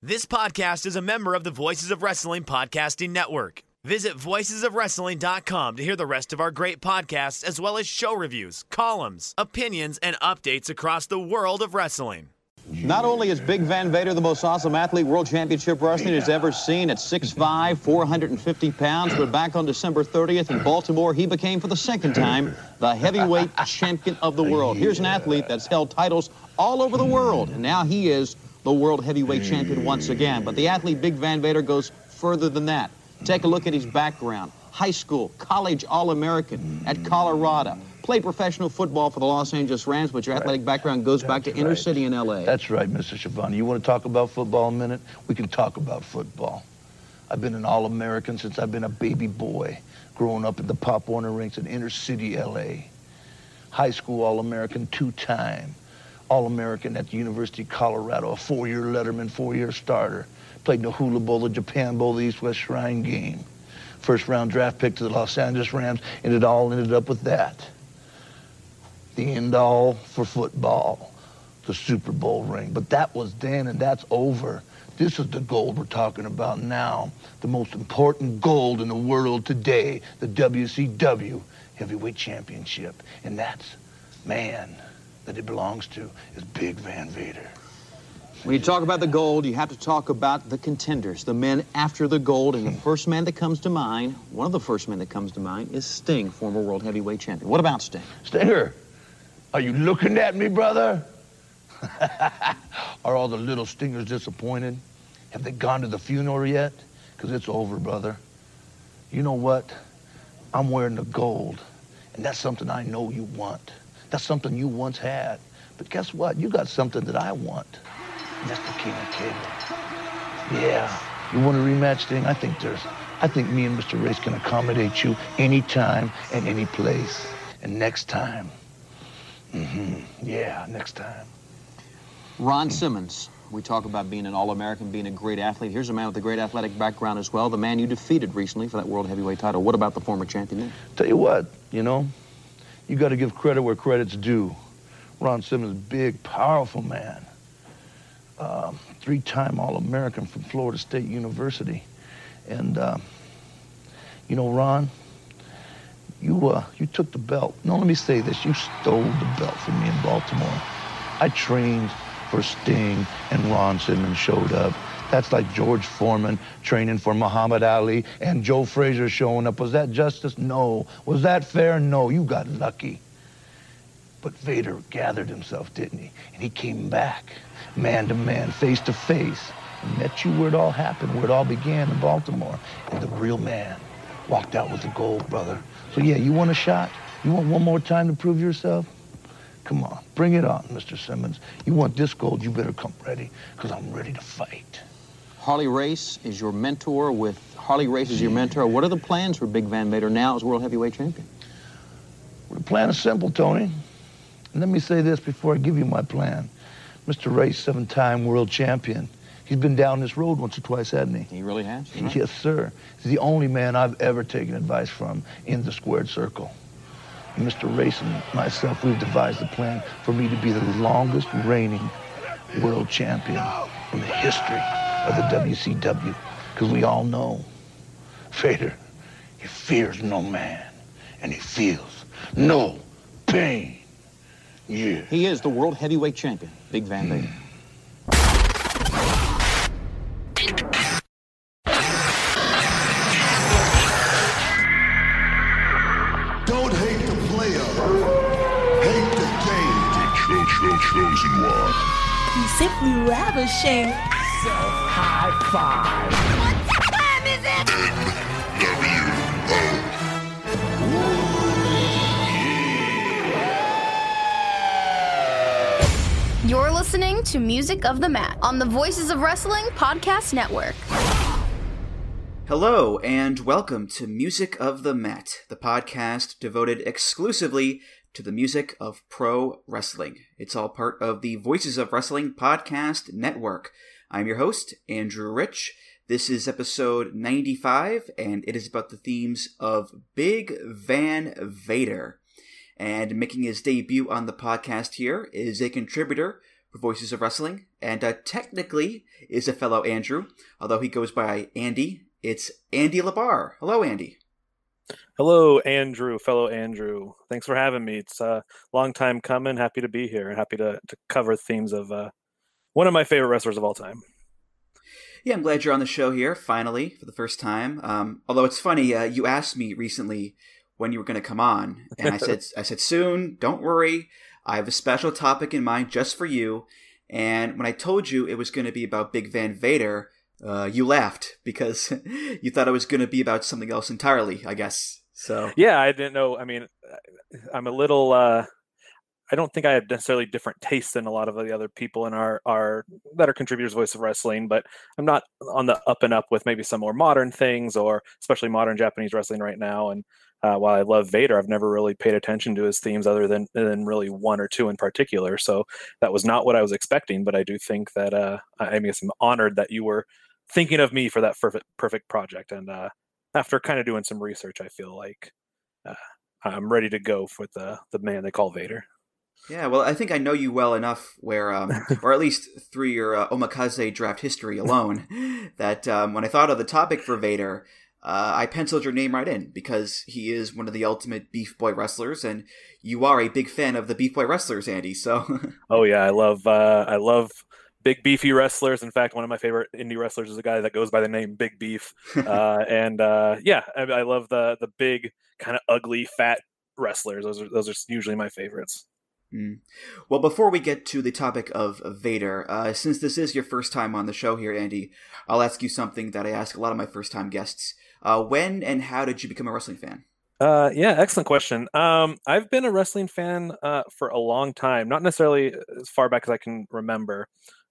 This podcast is a member of the Voices of Wrestling Podcasting Network. Visit voicesofwrestling.com to hear the rest of our great podcasts, as well as show reviews, columns, opinions, and updates across the world of wrestling. Not only is Big Van Vader the most awesome athlete World Championship Wrestling has ever seen at 6'5", 450 pounds, but back on December 30th in Baltimore, he became for the second time the heavyweight champion of the world. Here's an athlete that's held titles all over the world, and now he is the world heavyweight champion once again. But the athlete Big Van Vader goes further than that. Take a look at his background. High school, college All-American at Colorado. Played professional football for the Los Angeles Rams, but your athletic background goes back to inner city in L.A. That's right, Mr. Schiavone. You want to talk about football a minute? We can talk about football. I've been an All-American since I've been a baby boy, growing up at the Pop Warner rinks in inner city L.A. High school All-American two-time. All-American at the University of Colorado, a four-year letterman, four-year starter. Played in the Hula Bowl, the Japan Bowl, the East-West Shrine Game. First round draft pick to the Los Angeles Rams, and it all ended up with that. The end all for football, the Super Bowl ring. But that was then, and that's over. This is the gold we're talking about now. The most important gold in the world today, the WCW Heavyweight Championship. And that's, man, that it belongs to is Big Van Vader. When you talk about the gold, you have to talk about the contenders, the men after the gold. And the hmm. first man that comes to mind, one of the first men that comes to mind, is Sting, former world heavyweight champion. What about Sting? Stinger, are you looking at me, brother? are all the little stingers disappointed? Have they gone to the funeral yet? Because it's over, brother. You know what? I'm wearing the gold, and that's something I know you want. That's something you once had. But guess what? You got something that I want. And that's the King of Cable. Yeah. You want a rematch thing? I think there's I think me and Mr. Race can accommodate you anytime and any place. And next time. Mm-hmm. Yeah, next time. Ron Simmons. We talk about being an All-American, being a great athlete. Here's a man with a great athletic background as well. The man you defeated recently for that world heavyweight title. What about the former champion? Tell you what, you know, you got to give credit where credit's due. Ron Simmons, big, powerful man. Uh, three-time All-American from Florida State University. And, uh, you know, Ron, you, uh, you took the belt. No, let me say this. You stole the belt from me in Baltimore. I trained for Sting, and Ron Simmons showed up. That's like George Foreman training for Muhammad Ali and Joe Frazier showing up. Was that justice? No. Was that fair? No. You got lucky. But Vader gathered himself, didn't he? And he came back, man to man, face to face, and met you where it all happened, where it all began in Baltimore. And the real man walked out with the gold, brother. So yeah, you want a shot? You want one more time to prove yourself? Come on, bring it on, Mr. Simmons. You want this gold, you better come ready, because I'm ready to fight. Harley Race is your mentor. With Harley Race as your mentor, what are the plans for Big Van Vader now as world heavyweight champion? Well, the plan is simple, Tony. And let me say this before I give you my plan. Mr. Race, seven-time world champion. He's been down this road once or twice, hasn't he? He really has. Right? Yes, sir. He's the only man I've ever taken advice from in the squared circle. Mr. Race and myself, we've devised a plan for me to be the longest reigning world champion in the history of the WCW. Because we all know Vader, he fears no man, and he feels no pain. Yeah. He is the world heavyweight champion, Big Van Vader. Hmm. Don't hate the player. Hate the game. Cho, cho, chosen one. You simply ravishing. So high five. What time is it? N-W-O. You're listening to Music of the Mat on the Voices of Wrestling Podcast Network. Hello, and welcome to Music of the Mat, the podcast devoted exclusively to the music of pro wrestling. It's all part of the Voices of Wrestling Podcast Network. I'm your host, Andrew Rich. This is episode 95, and it is about the themes of Big Van Vader. And making his debut on the podcast here is a contributor for Voices of Wrestling, and uh, technically is a fellow Andrew, although he goes by Andy. It's Andy LaBarre. Hello, Andy. Hello, Andrew, fellow Andrew. Thanks for having me. It's a long time coming. Happy to be here and happy to, to cover themes of uh, one of my favorite wrestlers of all time. Yeah, I'm glad you're on the show here finally for the first time. Um, although it's funny, uh, you asked me recently when you were going to come on, and I said, I said soon. Don't worry, I have a special topic in mind just for you. And when I told you it was going to be about Big Van Vader, uh, you laughed because you thought it was going to be about something else entirely. I guess so. Yeah, I didn't know. I mean, I'm a little. Uh, I don't think I have necessarily different tastes than a lot of the other people in our our that are contributors voice of wrestling, but I'm not on the up and up with maybe some more modern things or especially modern Japanese wrestling right now. And uh, while I love Vader, I've never really paid attention to his themes other than than really one or two in particular. So that was not what I was expecting. But I do think that uh, I guess I'm honored that you were thinking of me for that perfect perfect project. And uh, after kind of doing some research, I feel like uh, I'm ready to go with the the man they call Vader. Yeah, well, I think I know you well enough, where, um, or at least through your uh, Omakase draft history alone, that um, when I thought of the topic for Vader, uh, I penciled your name right in because he is one of the ultimate Beef Boy wrestlers, and you are a big fan of the Beef Boy wrestlers, Andy. So, oh yeah, I love, uh, I love big beefy wrestlers. In fact, one of my favorite indie wrestlers is a guy that goes by the name Big Beef, uh, and uh, yeah, I, I love the the big kind of ugly fat wrestlers. Those are those are usually my favorites. Mm. Well, before we get to the topic of, Vader, uh, since this is your first time on the show here, Andy, I'll ask you something that I ask a lot of my first time guests. Uh, when and how did you become a wrestling fan? Uh, yeah, excellent question. Um, I've been a wrestling fan uh, for a long time, not necessarily as far back as I can remember.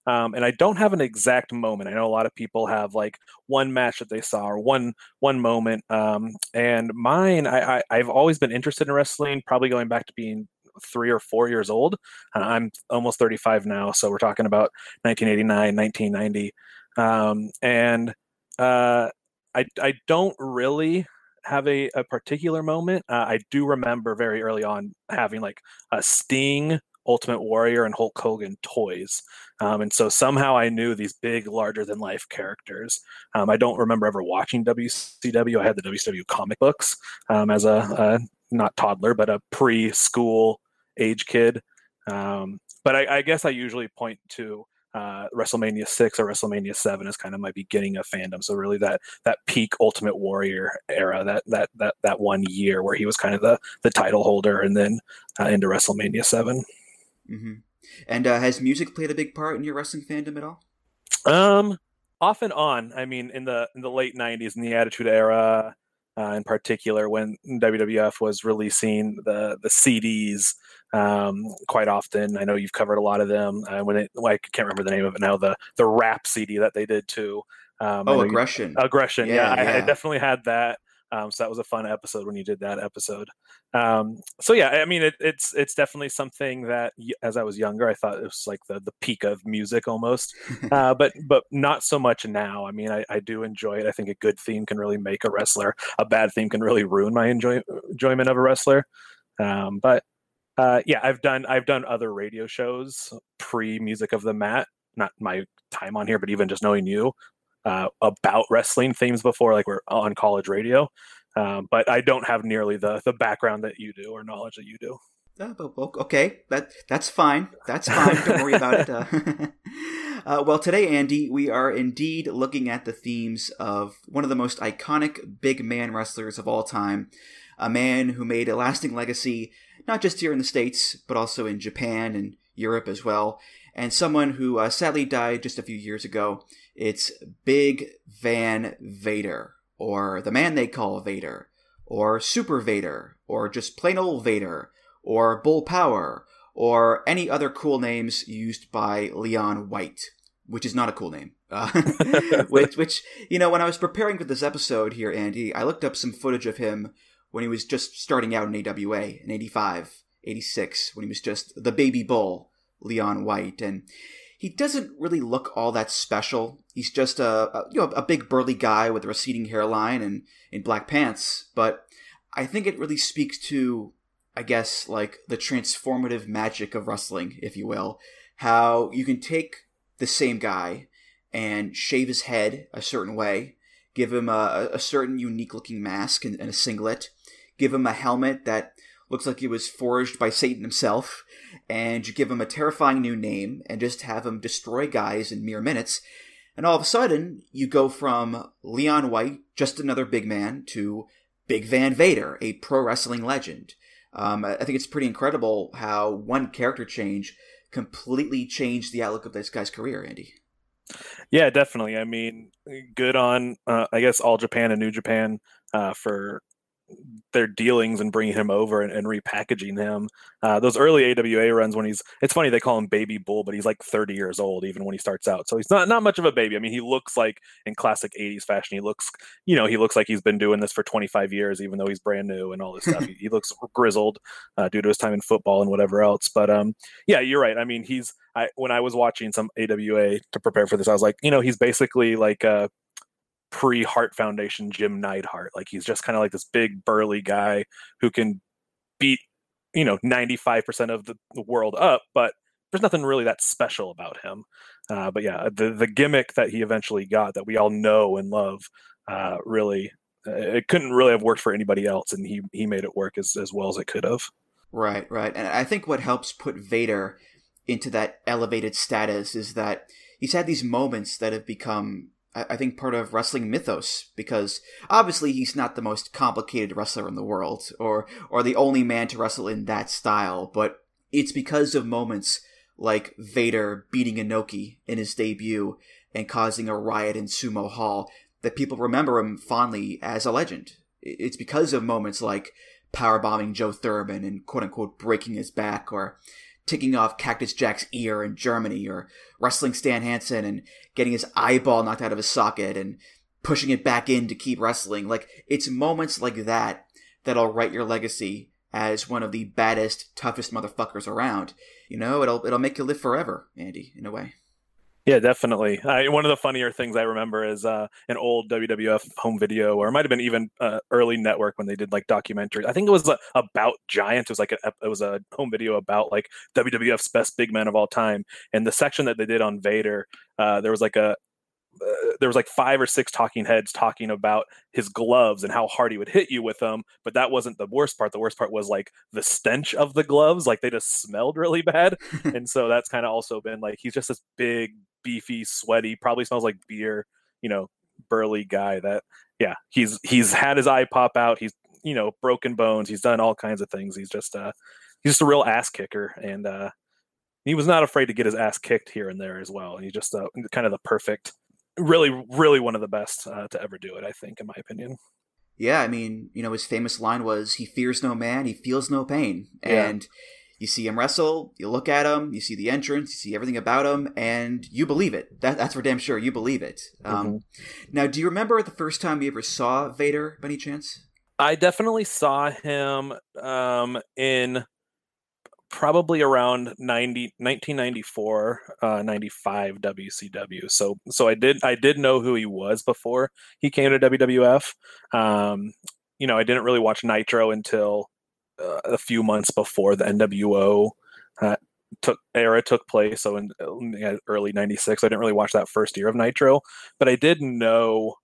Um, and I don't have an exact moment. I know a lot of people have like one match that they saw or one one moment. Um, and mine, I, I have always been interested in wrestling, probably going back to being three or four years old. Uh, I'm almost 35 now, so we're talking about 1989, 1990, um, and uh, I I don't really have a, a particular moment. Uh, I do remember very early on having like a Sting, Ultimate Warrior, and Hulk Hogan toys. Um, and so somehow I knew these big, larger than life characters. Um, I don't remember ever watching WCW. I had the WCW comic books um, as a, a, not toddler, but a preschool age kid. Um, but I, I, guess I usually point to uh, WrestleMania six or WrestleMania seven as kind of my beginning of fandom. So really that that peak Ultimate Warrior era, that that that that one year where he was kind of the the title holder, and then uh, into WrestleMania 7 mm-hmm. And uh, has music played a big part in your wrestling fandom at all? Um, off and on. I mean, in the in the late '90s, in the Attitude Era, uh, in particular, when WWF was releasing the the CDs um, quite often. I know you've covered a lot of them. Uh, when it, well, I can't remember the name of it now. The the rap CD that they did too. Um, oh, aggression. You, aggression. Yeah, yeah, yeah. I, I, definitely had that. Um, so that was a fun episode when you did that episode. Um, so yeah, I mean, it, it's it's definitely something that as I was younger, I thought it was like the the peak of music almost, uh, but but not so much now. I mean, I, I do enjoy it. I think a good theme can really make a wrestler. A bad theme can really ruin my enjoy, enjoyment of a wrestler. Um, but uh, yeah, I've done I've done other radio shows pre Music of the Mat. Not my time on here, but even just knowing you uh, about wrestling themes before, like we're on college radio. Um, but I don't have nearly the the background that you do or knowledge that you do. Uh, okay, that that's fine. That's fine. Don't worry about it. Uh, uh, well, today, Andy, we are indeed looking at the themes of one of the most iconic big man wrestlers of all time, a man who made a lasting legacy not just here in the States, but also in Japan and Europe as well, and someone who uh, sadly died just a few years ago. It's Big Van Vader, or the man they call Vader, or Super Vader, or just plain old Vader, or Bull Power, or any other cool names used by Leon White, which is not a cool name. Uh, which, which, you know, when I was preparing for this episode here, Andy, I looked up some footage of him when he was just starting out in AWA in 85, 86, when he was just the baby bull, Leon White. And he doesn't really look all that special. He's just a, a you know a big burly guy with a receding hairline and in black pants. But I think it really speaks to, I guess, like the transformative magic of wrestling, if you will. how you can take the same guy and shave his head a certain way, give him a, a certain unique looking mask and, and a singlet, give him a helmet that looks like it was forged by Satan himself, and you give him a terrifying new name and just have him destroy guys in mere minutes. And all of a sudden, you go from Leon White, just another big man, to Big Van Vader, a pro wrestling legend. Um, I think it's pretty incredible how one character change completely changed the outlook of this guy's career, Andy. Yeah, definitely. I mean, good on uh, I guess all Japan and New Japan uh, for their dealings and bringing him over and, and repackaging him. Uh, those early AWA runs when he's it's funny they call him Baby Bull, but he's like 30 years old even when he starts out. So he's not not much of a baby. I mean, he looks like in classic 80s fashion. He looks, you know, he looks like he's been doing this for 25 years, even though he's brand new and all this stuff. he, he, looks grizzled uh, due to his time in football and whatever else. But um, yeah, you're right. I mean, he's I when I was watching some AWA to prepare for this, I was like, you know, he's basically like uh pre Heart Foundation Jim Neidhart. Like he's just kind of like this big burly guy who can beat, you know, 95% of the, the world up, but there's nothing really that special about him. Uh, but yeah, the the gimmick that he eventually got that we all know and love, uh, really, uh, it couldn't really have worked for anybody else, and he he made it work as as well as it could have. Right, right, and I think what helps put Vader into that elevated status is that he's had these moments that have become I think part of wrestling mythos because obviously he's not the most complicated wrestler in the world or or the only man to wrestle in that style, but it's because of moments like Vader beating Inoki in his debut and causing a riot in Sumo Hall that people remember him fondly as a legend. It's because of moments like powerbombing Joe Thurman and quote unquote breaking his back or taking off Cactus Jack's ear in Germany, or wrestling Stan Hansen and getting his eyeball knocked out of his socket and pushing it back in to keep wrestling. Like, it's moments like that that'll write your legacy as one of the baddest, toughest motherfuckers around. You know, it'll it'll make you live forever, Andy, in a way. Yeah, definitely. I, one of the funnier things I remember is uh, an old WWF home video, or it might have been even uh, early network when they did like documentaries. I think it was uh, about Giant. It was like a, it was a home video about like WWF's best big men of all time. And the section that they did on Vader, uh, there was like a uh, there was like five or six talking heads talking about his gloves and how hard he would hit you with them but that wasn't the worst part the worst part was like the stench of the gloves like they just smelled really bad and so that's kind of also been like he's just this big beefy, sweaty, probably smells like beer, you know, burly guy that yeah, he's he's had his eye pop out, he's you know, broken bones, he's done all kinds of things. He's just uh he's just a real ass kicker and uh he was not afraid to get his ass kicked here and there as well. And he's just uh, kind of the perfect really really one of the best uh, to ever do it, I think in my opinion. Yeah, I mean, you know, his famous line was he fears no man, he feels no pain. Yeah. And you see him wrestle, you look at him, you see the entrance, you see everything about him, and you believe it. That, that's for damn sure. You believe it. Um, mm-hmm. Now, do you remember the first time you ever saw Vader, by any chance? I definitely saw him um, in probably around 90, 1994, uh, 95 WCW. So, so I did, I did know who he was before he came to WWF. Um, you know, I didn't really watch Nitro until uh, a few months before the NWO uh, took era took place. So in, early '96, I didn't really watch that first year of Nitro, but I did know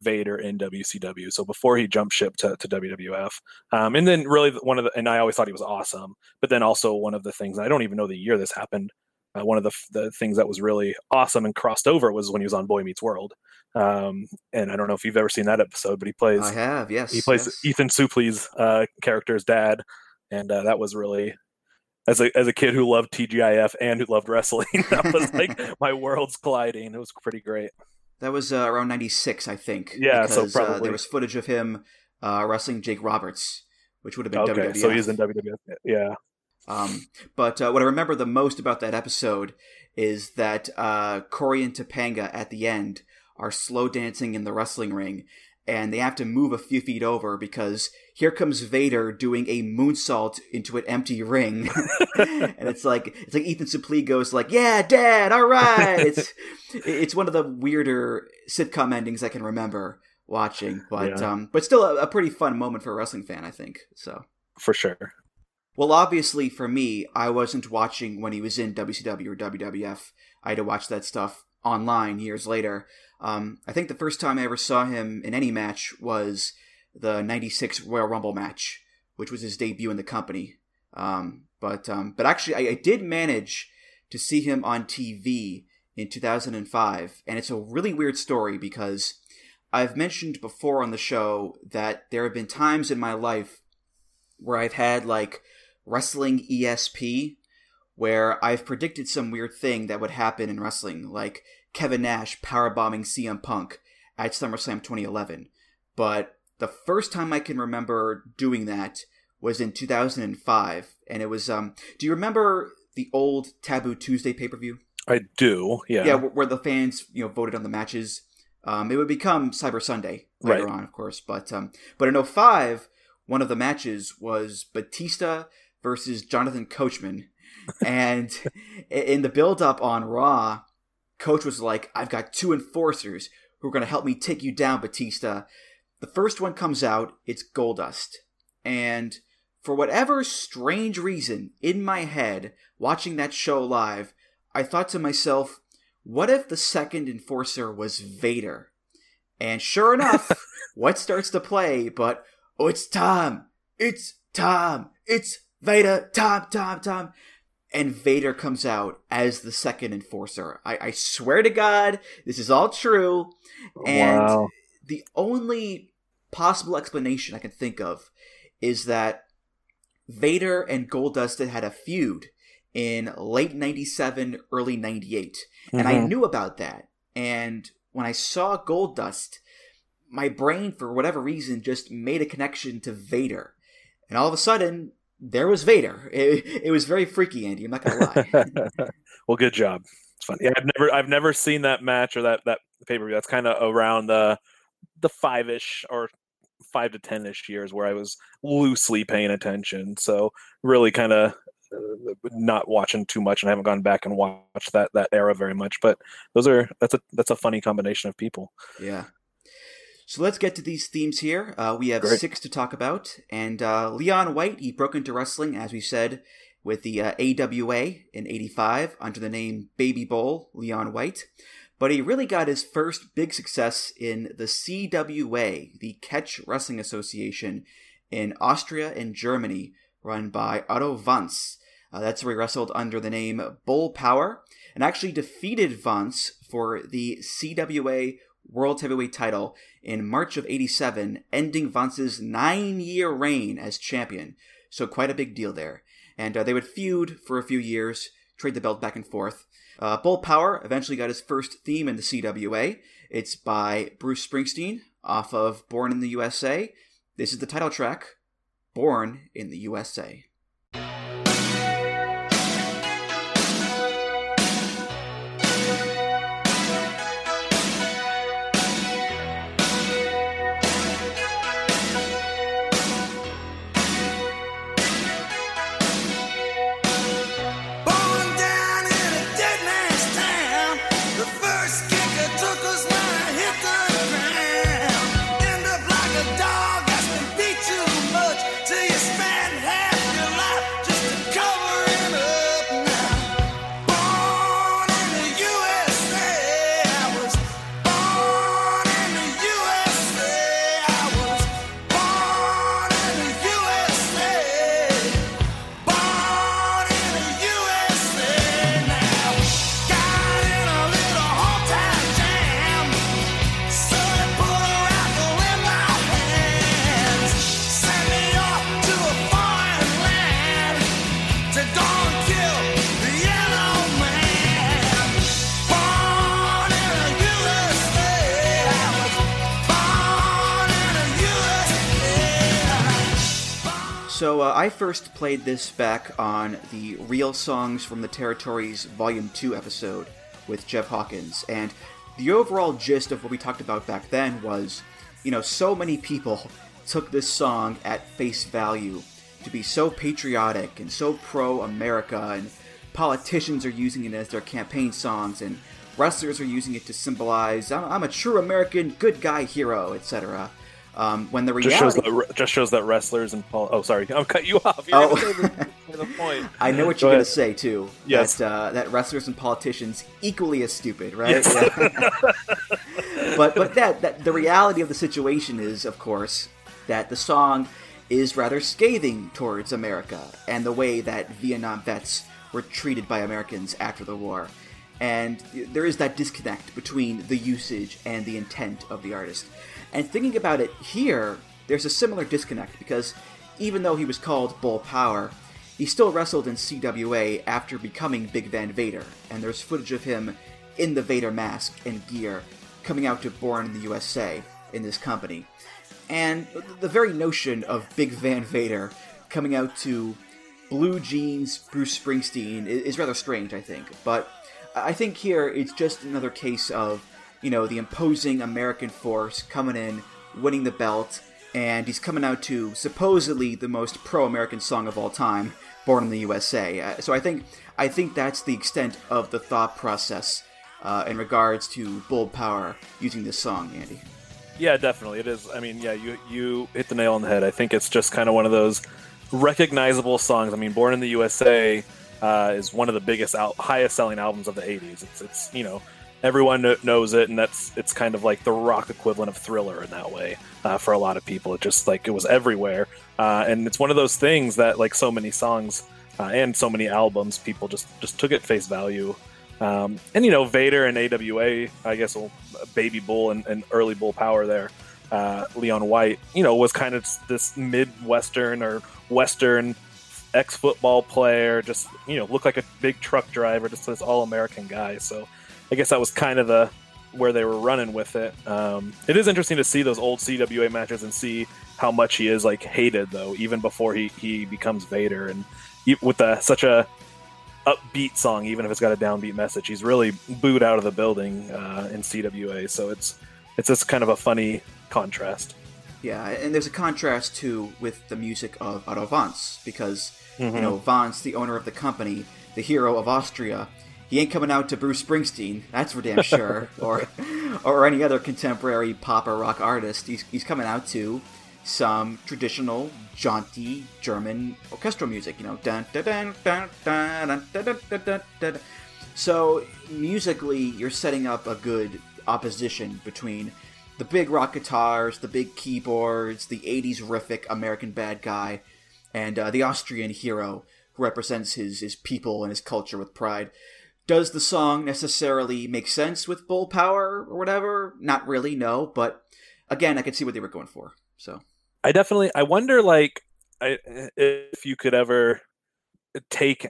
Vader in WCW. So before he jumped ship to, to WWF, um, and then really one of the and I always thought he was awesome. But then also one of the things I don't even know the year this happened. Uh, one of the the things that was really awesome and crossed over was when he was on Boy Meets World. Um, and I don't know if you've ever seen that episode, but he plays. I have, yes. He plays yes. Ethan Suplee's uh, character's dad, and uh, that was really, as a as a kid who loved TGIF and who loved wrestling, that was like my worlds colliding. It was pretty great. That was uh, around '96, I think. Yeah, because, so probably there was footage of him uh, wrestling Jake Roberts, which would have been okay, WWF. So he's in WWF. Yeah. Um, but uh, what I remember the most about that episode is that uh, Cory and Topanga at the end are slow dancing in the wrestling ring and they have to move a few feet over because here comes Vader doing a moonsault into an empty ring, and it's like it's like Ethan Suplee goes like, "Yeah, Dad, all right." It's it's one of the weirder sitcom endings I can remember watching, but Yeah. um, but still a, a pretty fun moment for a wrestling fan, I think. So for sure. Well, obviously, for me, I wasn't watching when he was in WCW or WWF. I had to watch that stuff online years later. Um, I think the first time I ever saw him in any match was the 96 Royal Rumble match, which was his debut in the company. Um, but um, but actually, I, I, did manage to see him on TV in 2005, and it's a really weird story because I've mentioned before on the show that there have been times in my life where I've had like wrestling ESP, where I've predicted some weird thing that would happen in wrestling, like Kevin Nash powerbombing CM Punk at SummerSlam 2011. But the first time I can remember doing that was in 2005, and it was um. Do you remember the old Taboo Tuesday pay per view? I do. Yeah. Yeah, where the fans you know voted on the matches. Um, it would become Cyber Sunday later right. on, of course. But um, but in 05, one of the matches was Batista versus Jonathan Coachman, and in the build up on Raw, Coach was like, "I've got two enforcers who are going to help me take you down, Batista." The first one comes out, it's Goldust, and for whatever strange reason, in my head, watching that show live, I thought to myself, what if the second enforcer was Vader? And sure enough, what starts to play but, oh, it's Tom! It's Tom! It's Vader! Tom, Tom, Tom! And Vader comes out as the second enforcer. I, I swear to God, this is all true. And wow. the only possible explanation I can think of is that Vader and Goldust had a feud in late 97, early 98. Mm-hmm. And I mm-hmm. knew about that. And when I saw Goldust, my brain, for whatever reason, just made a connection to Vader. And all of a sudden, there was Vader. It, it was very freaky, Andy. I'm not gonna lie. well, good job. It's funny. Yeah, I've never, I've never seen that match or that that pay per view. That's kind of around the the five ish or five to ten ish years where I was loosely paying attention. So really kind of uh, not watching too much and I haven't gone back and watched that that era very much. But those are that's a that's a funny combination of people. Yeah. So let's get to these themes here. Uh, we have Great. six to talk about, and uh, Leon White he broke into wrestling as we said with the uh, AWA in '85 under the name Baby Bull Leon White but he really got his first big success in the CWA, the Catch Wrestling Association in Austria and Germany, run by Otto Wanz. Uh, that's where he wrestled under the name Bull Power and actually defeated Wanz for the CWA World Heavyweight title in March of 87, ending Wanz's nine year reign as champion. So, quite a big deal there. And uh, they would feud for a few years, trade the belt back and forth. Uh, Bull Power eventually got his first theme in the CWA. It's by Bruce Springsteen off of Born in the USA. This is the title track, Born in the USA. Uh, I first played this back on the Real Songs from the Territories Volume 2 episode with Jeff Hawkins, and the overall gist of what we talked about back then was, you know, so many people took this song at face value to be so patriotic and so pro-America, and politicians are using it as their campaign songs, and wrestlers are using it to symbolize, I'm, I'm a true American good guy hero, etc. Um, when the reality just shows, that, just shows that wrestlers and oh sorry, I'm cut you off. You're oh. the point. I know what Go you're gonna say too. Yes. That, uh, that wrestlers and politicians equally as stupid, right? Yes. but but that, that the reality of the situation is, of course, that the song is rather scathing towards America and the way that Vietnam vets were treated by Americans after the war. And there is that disconnect between the usage and the intent of the artist. And thinking about it here, there's a similar disconnect because even though he was called Bull Power, he still wrestled in CWA after becoming Big Van Vader, and there's footage of him in the Vader mask and gear coming out to Born in the USA in this company. And the very notion of Big Van Vader coming out to blue jeans Bruce Springsteen is rather strange, I think. But I think here it's just another case of, you know, the imposing American force coming in, winning the belt, and he's coming out to supposedly the most pro-American song of all time, "Born in the USA." Uh, so I think I think that's the extent of the thought process uh, in regards to Bull Power using this song, Andy. Yeah, definitely. It is. I mean, yeah, you you hit the nail on the head. I think it's just kind of one of those recognizable songs. I mean, Born in the USA uh, is one of the biggest, al- highest selling albums of the '80s. It's it's you know everyone knows it, and that's it's kind of like the rock equivalent of Thriller in that way uh, for a lot of people. It just like it was everywhere, uh, and it's one of those things that like so many songs uh, and so many albums, people just just took it face value. Um, and you know, Vader and AWA, I guess, well, Baby Bull and, and early Bull Power there, uh, Leon White, you know, was kind of this mid-western or western ex-football player, just you know, looked like a big truck driver, just this all-American guy. So, I guess that was kind of the where they were running with it. Um, it is interesting to see those old CWA matches and see how much he is like hated though, even before he he becomes Vader and with a, such a upbeat song, even if it's got a downbeat message. He's really booed out of the building uh, in CWA, so it's it's just kind of a funny contrast. Yeah, and there's a contrast too with the music of Otto Wanz because Mhm. you know Wanz, the owner of the company, the hero of Austria, he ain't coming out to Bruce Springsteen, that's for damn sure, or or any other contemporary pop or rock artist. He's, he's coming out to some traditional jaunty German orchestral music, you know. Dun, dun, dun, so musically, you're setting up a good opposition between the big rock guitars, the big keyboards, the 80s riffic American bad guy, and uh, the Austrian hero who represents his, his people and his culture with pride. Does the song necessarily make sense with Bull Power or whatever? Not really, no, but again, I could see what they were going for. So, I definitely I wonder like I, if you could ever take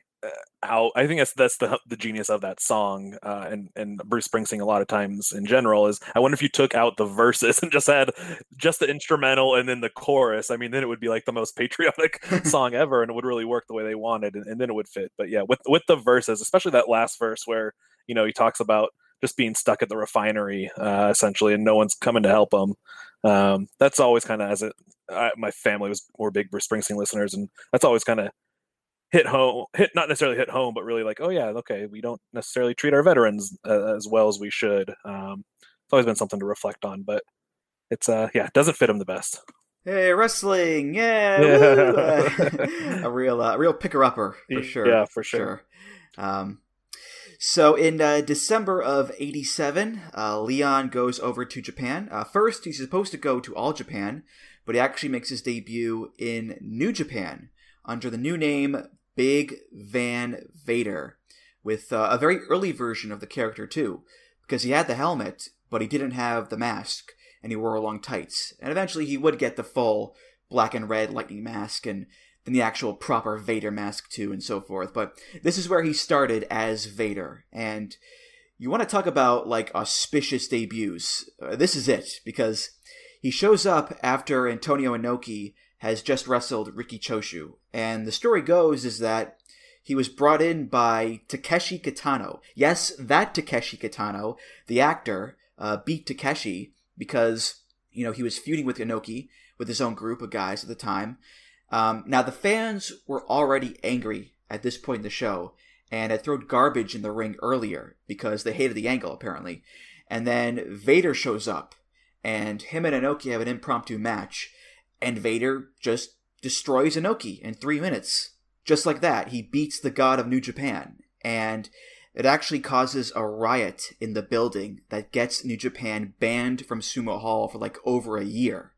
out I think that's that's the the genius of that song uh, and and Bruce Springsteen a lot of times in general is I wonder if you took out the verses and just had just the instrumental and then the chorus. I mean then it would be like the most patriotic song ever and it would really work the way they wanted and, and then it would fit. But yeah with with the verses especially that last verse where you know he talks about just being stuck at the refinery uh, essentially and no one's coming to help him um, that's always kind of as it I, my family was more big Bruce Springsteen listeners, and that's always kind of hit home, hit not necessarily hit home, but really like, oh yeah, okay, we don't necessarily treat our veterans uh, as well as we should. Um, it's always been something to reflect on, but it's uh, yeah, it doesn't fit him the best. hey, wrestling, yeah, Yeah. A real, uh, a real picker upper for sure. Yeah, for sure. Um, so in uh, December of '87, uh, Leon goes over to Japan. Uh, first, he's supposed to go to All Japan, but he actually makes his debut in New Japan under the new name Big Van Vader, with uh, a very early version of the character too, because he had the helmet, but he didn't have the mask, and he wore long tights. And eventually, he would get the full black and red lightning mask, and then the actual proper Vader mask too, and so forth. But this is where he started as Vader, and you want to talk about like auspicious debuts. Uh, this is it because he shows up after Antonio Inoki has just wrestled Riki Choshu, and the story goes is that he was brought in by Takeshi Kitano. Yes, that Takeshi Kitano, the actor, uh, beat Takeshi because you know he was feuding with Inoki with his own group of guys at the time. Um, now the fans were already angry at this point in the show and had thrown garbage in the ring earlier because they hated the angle apparently. And then Vader shows up, and him and Inoki have an impromptu match, and Vader just destroys Inoki in three minutes. just like that, he beats the god of New Japan. And it actually causes a riot in the building that gets New Japan banned from Sumo Hall for like over a year.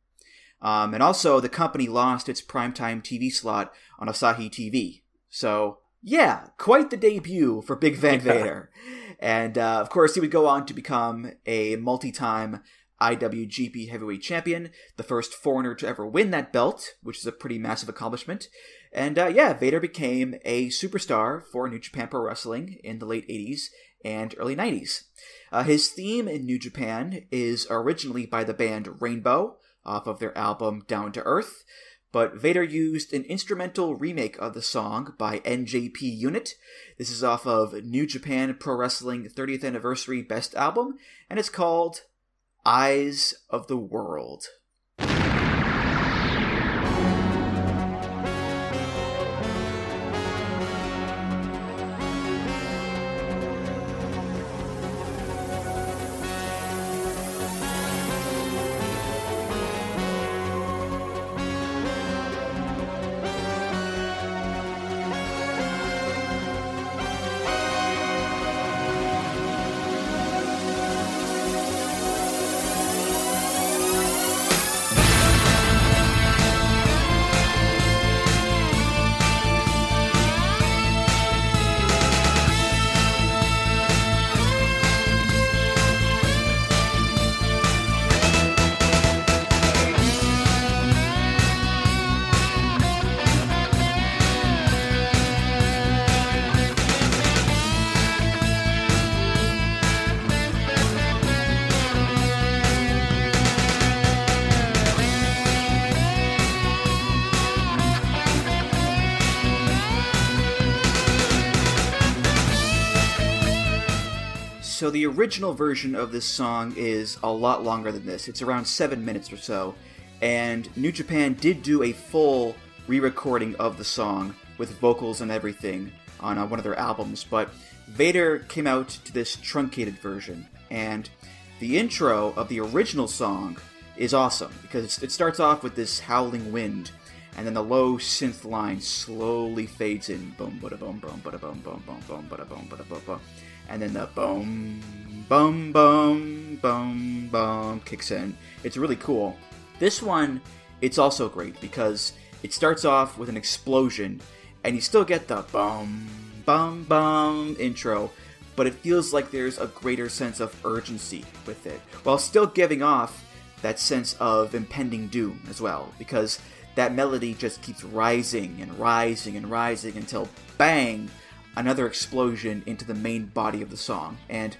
Um, and also, the company lost its primetime TV slot on Asahi TV. So, yeah, quite the debut for Big Van Vader. And uh, of course, he would go on to become a multi time IWGP Heavyweight Champion, the first foreigner to ever win that belt, which is a pretty massive accomplishment. And uh, yeah, Vader became a superstar for New Japan Pro Wrestling in the late 80s and early 90s. Uh, his theme in New Japan is originally by the band Rainbow off of their album Down to Earth, but Vader used an instrumental remake of the song by NJP Unit. This is off of New Japan Pro Wrestling 30th Anniversary Best Album, and it's called Eyes of the World. The original version of this song is a lot longer than this. It's around seven minutes or so. And New Japan did do a full re recording of the song with vocals and everything on uh, one of their albums, but Vader came out to this truncated version. And the intro of the original song is awesome because it starts off with this howling wind, and then the low synth line slowly fades in. Boom, bada boom, boom, bada boom, boom, boom, boom, bada boom, bada boom, boom. And then the boom, boom, boom, boom, boom kicks in. It's really cool. This one, it's also great because it starts off with an explosion, and you still get the boom, boom, boom intro, but it feels like there's a greater sense of urgency with it, while still giving off that sense of impending doom as well, because that melody just keeps rising and rising and rising until bang, another explosion into the main body of the song. And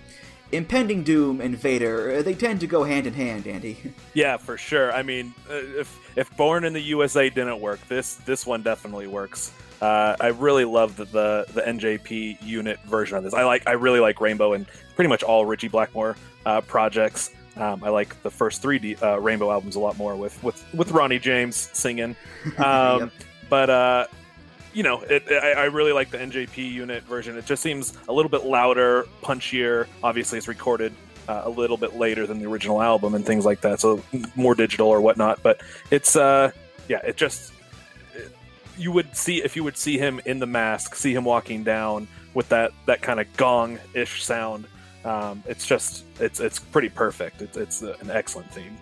impending doom and Vader, they tend to go hand in hand, Andy. Yeah, for sure. I mean, uh, if if Born in the USA didn't work, this this one definitely works. Uh, I really love the, the the NJP unit version of this. I like I really like Rainbow and pretty much all Ritchie Blackmore uh, projects. Um, I like the first three D, uh, Rainbow albums a lot more with with with Ronnie James singing. Um, yep. But uh, you know, it, I, I, really like the NJP unit version. It just seems a little bit louder, punchier. Obviously, it's recorded uh, a little bit later than the original album and things like that, so more digital or whatnot. But it's uh, yeah, it just you would see if you would see him in the mask, see him walking down with that that kind of gong ish sound. Um, it's just it's it's pretty perfect. It's it's an excellent theme.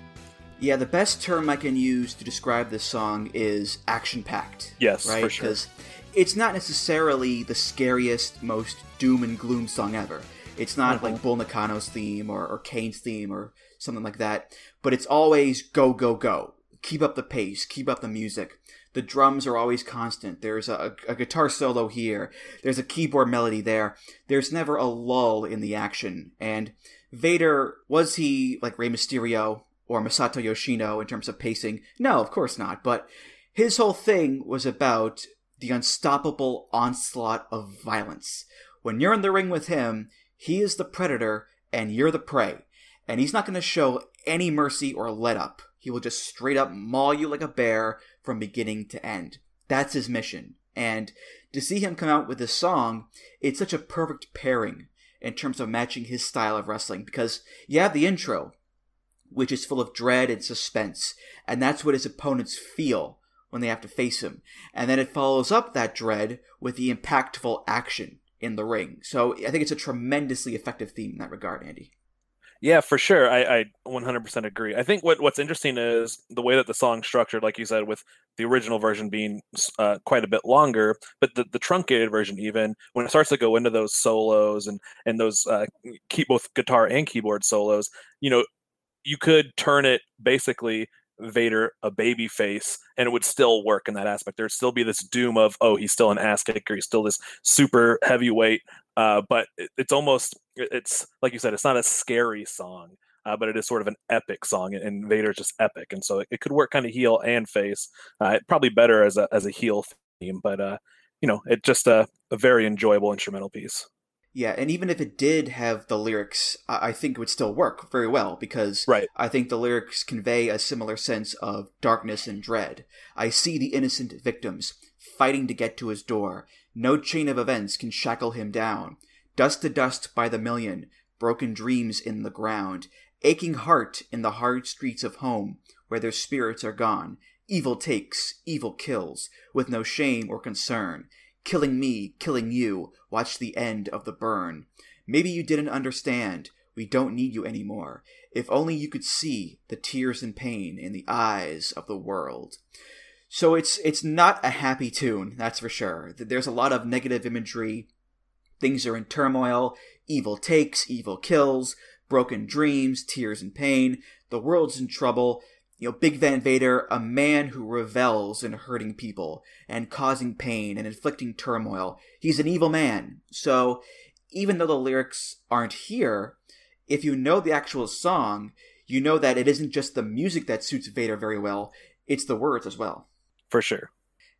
Yeah, the best term I can use to describe this song is action packed. Yes, right? Because sure. it's not necessarily the scariest, most doom and gloom song ever. It's not mm-hmm. like Bull Nakano's theme or, or Kane's theme or something like that, but it's always go, go, go. Keep up the pace, keep up the music. The drums are always constant. There's a, a guitar solo here. There's a keyboard melody there. There's never a lull in the action. And Vader, was he like Rey Mysterio or Masato Yoshino in terms of pacing. No, of course not. But his whole thing was about the unstoppable onslaught of violence. When you're in the ring with him, he is the predator and you're the prey. And he's not going to show any mercy or let up. He will just straight up maul you like a bear from beginning to end. That's his mission. And to see him come out with this song, it's such a perfect pairing in terms of matching his style of wrestling because you have the intro, which is full of dread and suspense, and that's what his opponents feel when they have to face him. And then it follows up that dread with the impactful action in the ring. So I think it's a tremendously effective theme in that regard, Andy. Yeah, for sure. I, I 100% agree. I think what, what's interesting is the way that the song's structured, like you said, with the original version being uh, quite a bit longer, but the, the truncated version, even when it starts to go into those solos and and those uh, keep both guitar and keyboard solos, you know, you could turn it basically Vader a baby face and it would still work in that aspect. There'd still be this doom of, oh, he's still an ass kicker, he's still this super heavyweight. Uh, but it, it's almost it's like you said, it's not a scary song, uh, but it is sort of an epic song, and Vader's just epic, and so it, it could work kind of heel and face. Uh, probably better as a as a heel theme, but uh, you know, it's just a, a very enjoyable instrumental piece. Yeah, and even if it did have the lyrics, I think it would still work very well because right. I think the lyrics convey a similar sense of darkness and dread. I see the innocent victims fighting to get to his door. No chain of events can shackle him down. Dust to dust by the million, broken dreams in the ground, aching heart in the hard streets of home where their spirits are gone. Evil takes, evil kills, with no shame or concern. Killing me, killing you, watch the end of the burn. Maybe you didn't understand. We don't need you anymore. If only you could see the tears and pain in the eyes of the world. So it's it's not a happy tune, that's for sure. There's a lot of negative imagery. Things are in turmoil. Evil takes, evil kills, broken dreams, tears and pain. The world's in trouble you know, Big Van Vader, a man who revels in hurting people and causing pain and inflicting turmoil. He's an evil man. So, even though the lyrics aren't here, if you know the actual song, you know that it isn't just the music that suits Vader very well, it's the words as well. For sure.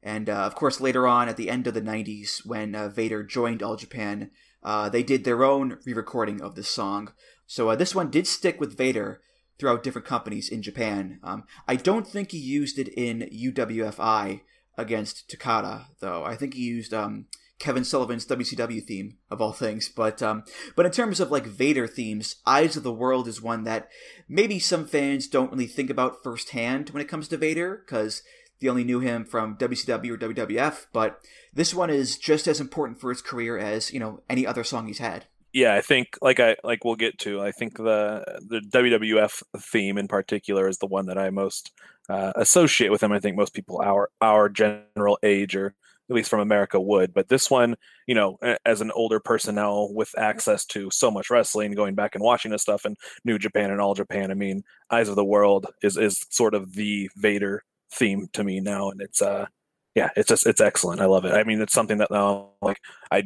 And uh, of course, later on at the end of the 90s, when uh, Vader joined All Japan, uh, they did their own re recording of this song. So uh, this one did stick with Vader, throughout different companies in Japan. Um, I don't think he used it in UWFI against Takada, though. I think he used um, Kevin Sullivan's WCW theme of all things. But um, but in terms of like Vader themes, Eyes of the World is one that maybe some fans don't really think about firsthand when it comes to Vader because they only knew him from WCW or WWF. But this one is just as important for his career as you know any other song he's had yeah, I think like I like we'll get to. I think the the WWF theme in particular is the one that I most uh, associate with him. I think most people our our general age or at least from America would. But this one, you know, as an older person now with access to so much wrestling, going back and watching this stuff and New Japan and All Japan, I mean, Eyes of the World is is sort of the Vader theme to me now, and it's uh yeah, it's just it's excellent. I love it. I mean, it's something that now like I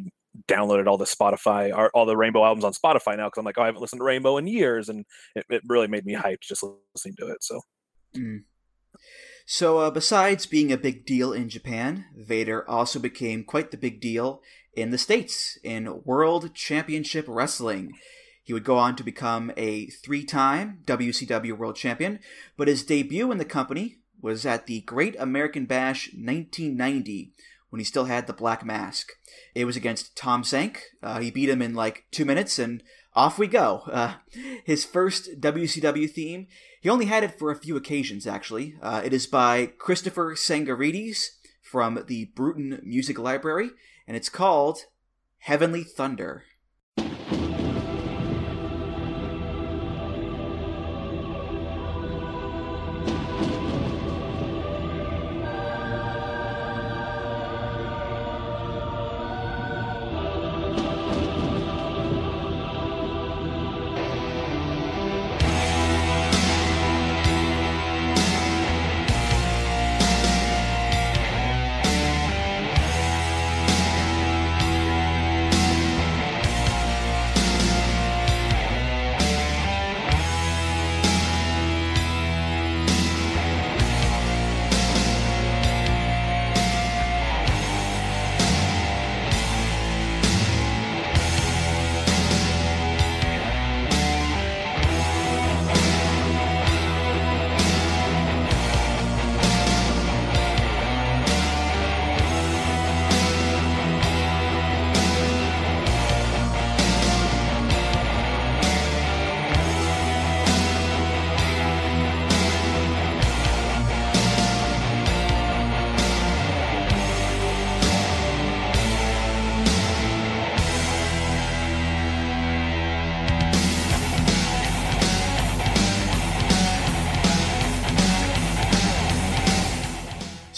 downloaded all the Spotify, all the Rainbow albums on Spotify now because I'm like, oh, I haven't listened to Rainbow in years, and it, it really made me hyped just listening to it. So, mm. so uh, besides being a big deal in Japan, Vader also became quite the big deal in the states in World Championship Wrestling. He would go on to become a three-time WCW World Champion, but his debut in the company was at the Great American Bash 1990 when he still had the black mask. It was against Tom Zenk. Uh, he beat him in like two minutes, and off we go. Uh, his first WCW theme, he only had it for a few occasions, actually. Uh, it is by Christopher Tsangarides from the Bruton Music Library, and it's called Heavenly Thunder.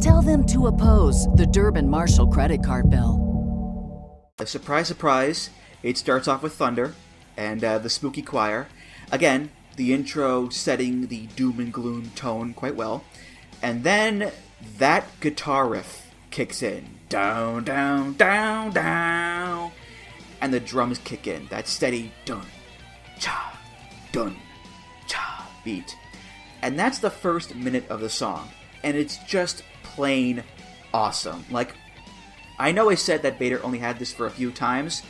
Tell them to oppose the Durbin Marshall credit card bill. Surprise, surprise, it starts off with thunder and uh, the spooky choir. Again, the intro setting the doom and gloom tone quite well. And then that guitar riff kicks in. Down, down, down, down. And the drums kick in. That steady dun, cha, dun, cha beat. And that's the first minute of the song. And it's just plain awesome. Like, I know I said that Vader only had this for a few times,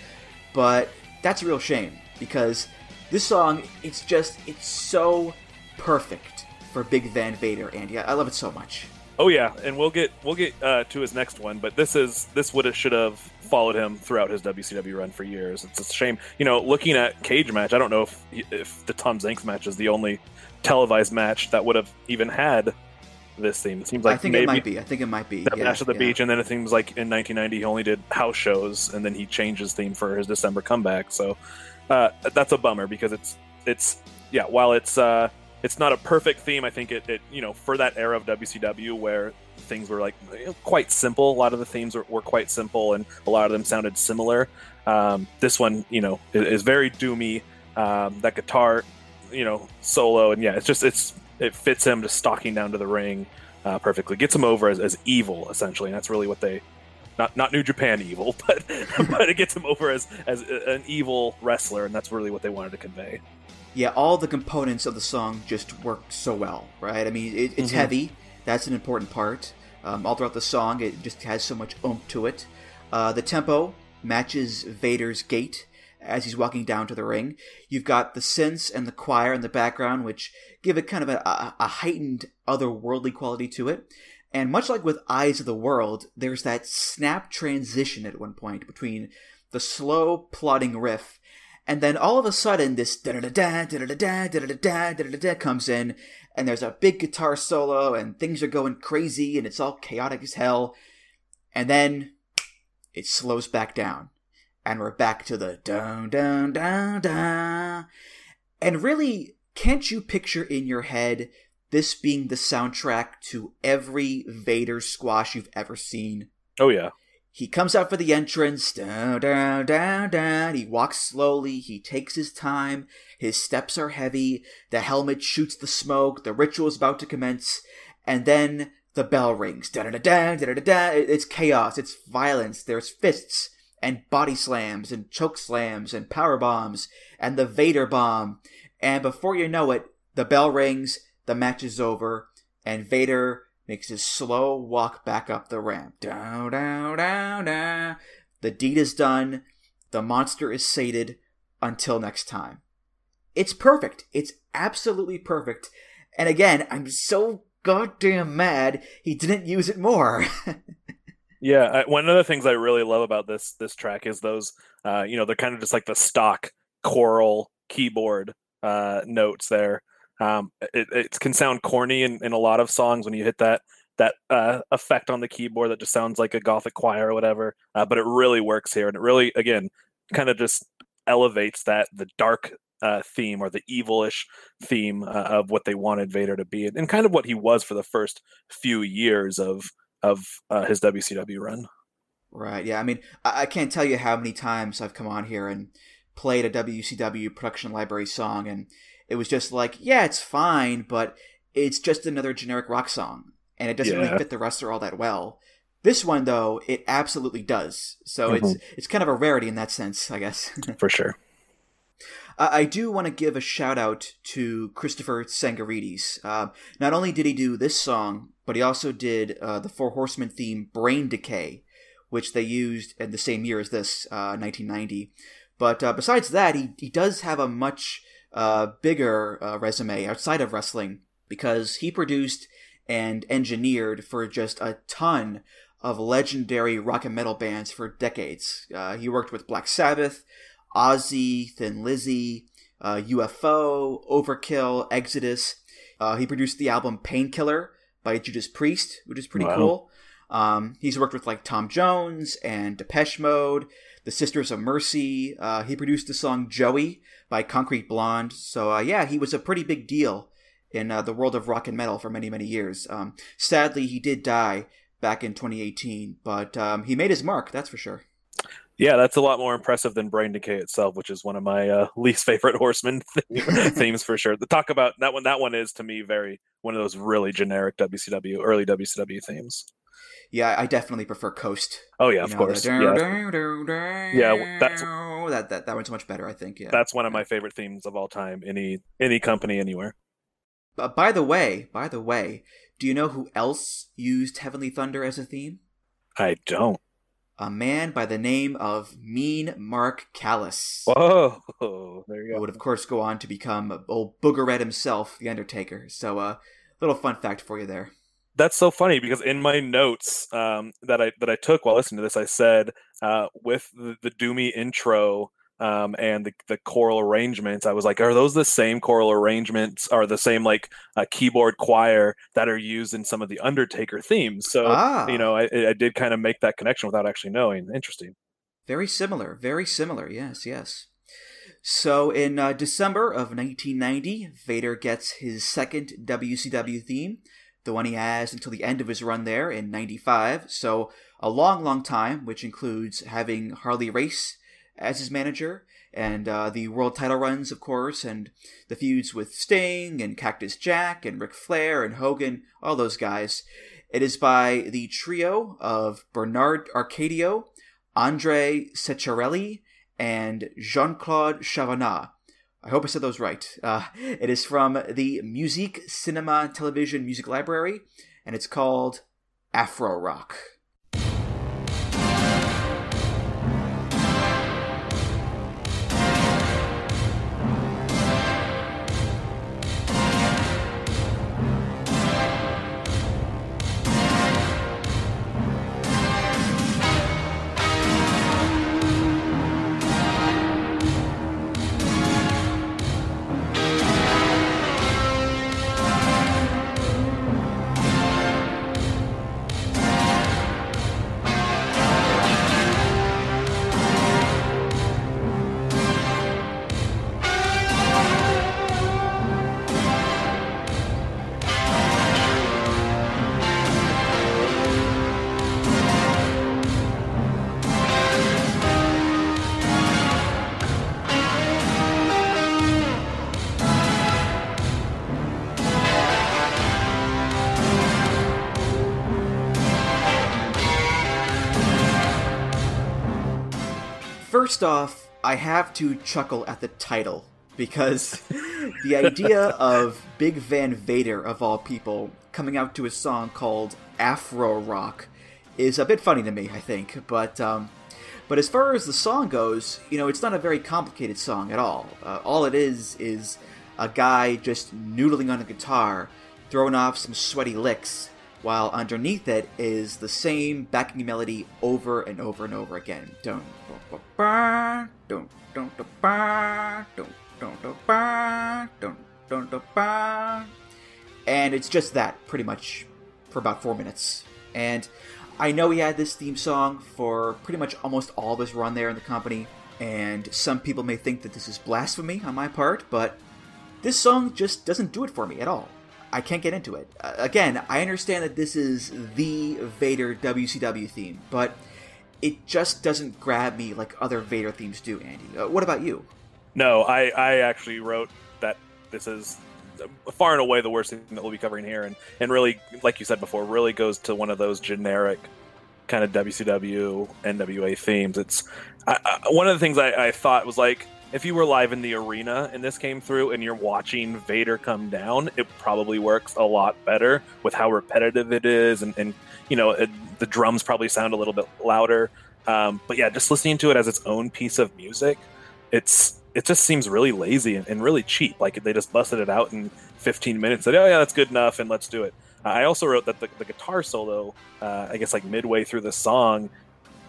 but that's a real shame because this song, it's just, it's so perfect for Big Van Vader, Andy. I love it so much. Oh yeah, and we'll get we'll get uh, to his next one, but this is this would have should have followed him throughout his WCW run for years. It's a shame, you know. Looking at Cage match, I don't know if if the Tom Zenks match is the only televised match that would have even had this theme. It seems like I think it might be. I think it might be. yeah, Bash of the yeah. Beach, and then it seems like in 1990 he only did house shows, and then he changed his theme for his December comeback. So uh, that's a bummer because it's it's yeah. While it's uh, it's not a perfect theme, I think it, it you know for that era of WCW where things were like you know, quite simple. A lot of the themes were, were quite simple, and a lot of them sounded similar. Um, this one, you know, is, is very doomy. Um, that guitar, you know, solo, and yeah, it's just it's it fits him just stalking down to the ring uh, perfectly. Gets him over as, as evil, essentially, and that's really what they. Not, not New Japan evil, but but it gets him over as as an evil wrestler, and that's really what they wanted to convey. yeah, all the components of the song just work so well, right? I mean, it, it's Mhm. heavy. That's an important part. Um, all throughout the song, it just has so much oomph to it. Uh, the tempo matches Vader's gait as he's walking down to the ring. You've got the synths and the choir in the background, which give it kind of a, a, heightened, otherworldly quality to it. And much like with Eyes of the World, there's that snap transition at one point between the slow, plodding riff and then all of a sudden, this da da da da da da da da da da da da comes in, and there's a big guitar solo, and things are going crazy, and it's all chaotic as hell. And then it slows back down, and we're back to the down down down down. And really, can't you picture in your head this being the soundtrack to every Vader squash you've ever seen? Oh yeah, He comes out for the entrance, down, down, down, down. He walks slowly. He takes his time. His steps are heavy. The helmet shoots the smoke. The ritual is about to commence. And then the bell rings. Da da da da da da da. It's chaos. It's violence. There's fists and body slams and choke slams and power bombs and the Vader bomb. And before you know it, the bell rings. The match is over. And Vader makes his slow walk back up the ramp. Down, down, down, down. The deed is done. The monster is sated. Until next time. It's perfect. It's absolutely perfect. And again, I'm so goddamn mad he didn't use it more. Yeah, I, one of the things I really love about this this track is those, uh, you know, they're kind of just like the stock choral keyboard uh, notes there. Um, it, it can sound corny in, in a lot of songs when you hit that that uh, effect on the keyboard that just sounds like a gothic choir or whatever. Uh, but it really works here, and it really, again, kind of just elevates that the dark uh, theme or the evilish theme uh, of what they wanted Vader to be, and kind of what he was for the first few years of of uh, his WCW run. Right. Yeah. I mean, I-, I can't tell you how many times I've come on here and played a WCW production library song, and it was just like, yeah, it's fine, but it's just another generic rock song, and it doesn't Yeah. really fit the roster all that well. This one, though, it absolutely does. So it's it's kind of a rarity in that sense, I guess. For sure. I I do want to give a shout out to Christopher Tsangarides. Uh, not only did he do this song, but he also did uh, the Four Horsemen theme "Brain Decay," which they used in the same year as this, uh, 1990. But uh, besides that, he he does have a much uh, bigger uh, resume outside of wrestling because he produced and engineered for just a ton of legendary rock and metal bands for decades. Uh, he worked with Black Sabbath, Ozzy, Thin Lizzy, uh, UFO, Overkill, Exodus. Uh, he produced the album Painkiller by Judas Priest, which is pretty Wow. cool. Um, he's worked with like Tom Jones and Depeche Mode, the Sisters of Mercy. Uh, he produced the song Joey by Concrete Blonde. So uh, yeah, he was a pretty big deal in uh, the world of rock and metal for many many years. Um, sadly, he did die back in 2018, but um, he made his mark. That's for sure. Yeah, that's a lot more impressive than Brain Decay itself, which is one of my uh, least favorite Horseman themes for sure. The talk about that one, that one is to me very one of those really generic WCW early WCW themes. Yeah, I definitely prefer Coast. Oh yeah, You of know, course. the Yeah, Yeah, that's- that that that one's much better. I think. Yeah. that's one of my favorite themes of all time. Any any company anywhere. But by the way, by the way, do you know who else used Heavenly Thunder as a theme? I don't. A man by the name of Mean Mark Callous. Whoa, there you go. would of course go on to become old Booger Red himself, the Undertaker. So, uh, little fun fact for you there. That's so funny because in my notes um, that I that I took while listening to this, I said uh, with the, the Doomy intro um, and the, the choral arrangements, I was like, are those the same choral arrangements or the same like uh, keyboard choir that are used in some of the Undertaker themes? So Ah. you know, I, I did kind of make that connection without actually knowing. Interesting. Very similar, very similar. Yes, yes. So in uh, December of 1990, Vader gets his second WCW theme, the one he has until the end of his run there in 95. So a long, long time, which includes having Harley Race as his manager and uh, the world title runs, of course, and the feuds with Sting and Cactus Jack and Ric Flair and Hogan, all those guys. It is by the trio of Bernard Arcadio, Andre Ceccarelli, and Jean Claude Chavanat. I hope I said those right. Uh, it is from the Musique Cinema Television Music Library, and it's called Afro Rock. First off, I have to chuckle at the title because the idea of Big Van Vader, of all people, coming out to a song called Afro Rock is a bit funny to me, I think. But um, but as far as the song goes, you know, it's not a very complicated song at all. Uh, all it is is a guy just noodling on a guitar, throwing off some sweaty licks, while underneath it is the same backing melody over and over and over again. Dun, And it's just that, pretty much, for about four minutes. And I know he had this theme song for pretty much almost all of his run there in the company, and some people may think that this is blasphemy on my part, but this song just doesn't do it for me at all. I can't get into it. Uh, again, I understand that this is the Vader WCW theme, but it just doesn't grab me like other Vader themes do, Andy. Uh, what about you? No, I, I actually wrote that this is far and away the worst thing that we'll be covering here, and, and really, like you said before, really goes to one of those generic kind of WCW NWA themes. It's I, I, one of the things I, I thought was like if you were live in the arena and this came through and you're watching Vader come down, it probably works a lot better with how repetitive it is, and, and you know it, the drums probably sound a little bit louder. Um, but yeah, just listening to it as its own piece of music, it's it just seems really lazy and, and really cheap. Like they just busted it out in 15 minutes. And said, "Oh yeah, that's good enough," and let's do it. I also wrote that the, the guitar solo, uh, I guess like midway through the song,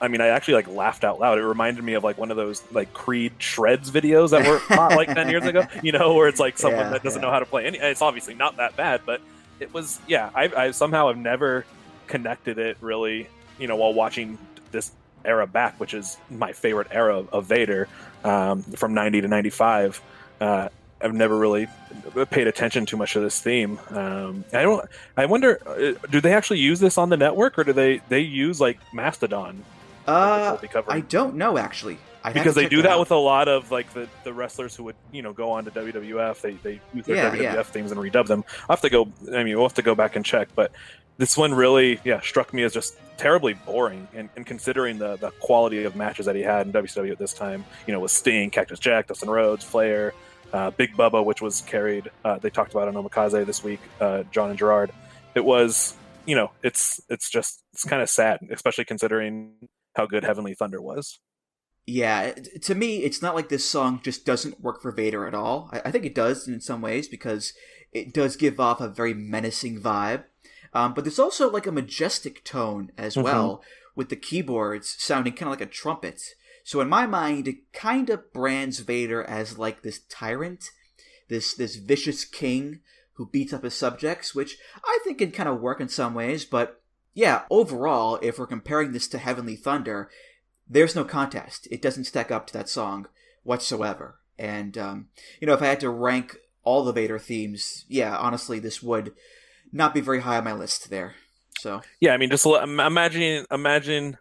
I mean, I actually like laughed out loud. It reminded me of like one of those like Creed shreds videos that were hot like ten years ago. You know, where it's like someone Yeah, that doesn't yeah. know how to play. Any, it's obviously not that bad, but it was. Yeah, I, I somehow have never connected it really. You know, while watching this era back, which is my favorite era of Vader um, from '90 to '95. Uh, I've never really paid attention too much to this theme. Um, I don't. I wonder, uh, do they actually use this on the network, or do they they use like Mastodon? Uh, We'll be covering. I don't know actually. I'd because they do that with a lot of like the, the wrestlers who would you know go on to WWF. They they use their Yeah, WWF yeah. themes and redub them. I have to go. I mean, we'll have to go back and check. But this one really, yeah, struck me as just terribly boring. And, and considering the the quality of matches that he had in WCW at this time, you know, with Sting, Cactus Jack, Dustin Rhodes, Flair, uh, Big Bubba, which was carried. Uh, they talked about on Omakase this week. Uh, John and Gerard. It was, you know, it's it's just it's kind of sad, especially considering how good Heavenly Thunder was. Yeah, to me, it's not like this song just doesn't work for Vader at all. I, I think it does in some ways because it does give off a very menacing vibe. Um, but there's also like a majestic tone as Mhm. well, with the keyboards sounding kind of like a trumpet. So in my mind, it kind of brands Vader as like this tyrant, this this vicious king who beats up his subjects, which I think can kind of work in some ways. But yeah, overall, if we're comparing this to Heavenly Thunder, there's no contest. It doesn't stack up to that song whatsoever. And um, you know, if I had to rank all the Vader themes, yeah, honestly, this would not be very high on my list there. So Yeah, I mean, just imagine, imagine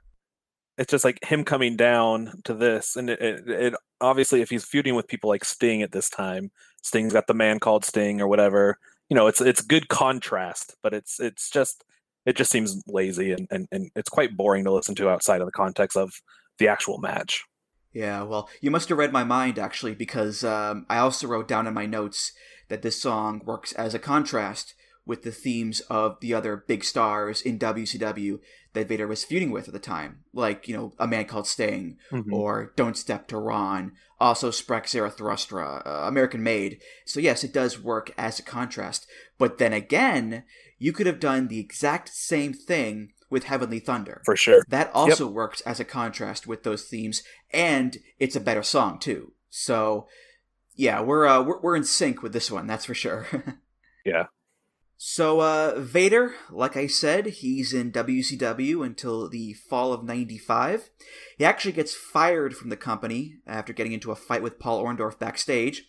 it's just like him coming down to this, and it, it, it obviously, if he's feuding with people like Sting at this time, Sting's got the man called Sting or whatever. You know, it's it's good contrast, but it's it's just it just seems lazy and, and, and it's quite boring to listen to outside of the context of the actual match. Yeah, well, you must have read my mind actually, because um, I also wrote down in my notes that this song works as a contrast with the themes of the other big stars in WCW that Vader was feuding with at the time, like you know, a man called Sting Mhm. or Don't Step to Ron, also Sprach Zarathustra, uh, American Made. So yes, it does work as a contrast, but then again, you could have done the exact same thing with Heavenly Thunder. For sure. That also works as a contrast with those themes, and it's a better song too. So, yeah, we're uh, we're, we're in sync with this one, that's for sure. Yeah. So, uh, Vader, like I said, he's in WCW until the fall of '95. He actually gets fired from the company after getting into a fight with Paul Orndorff backstage.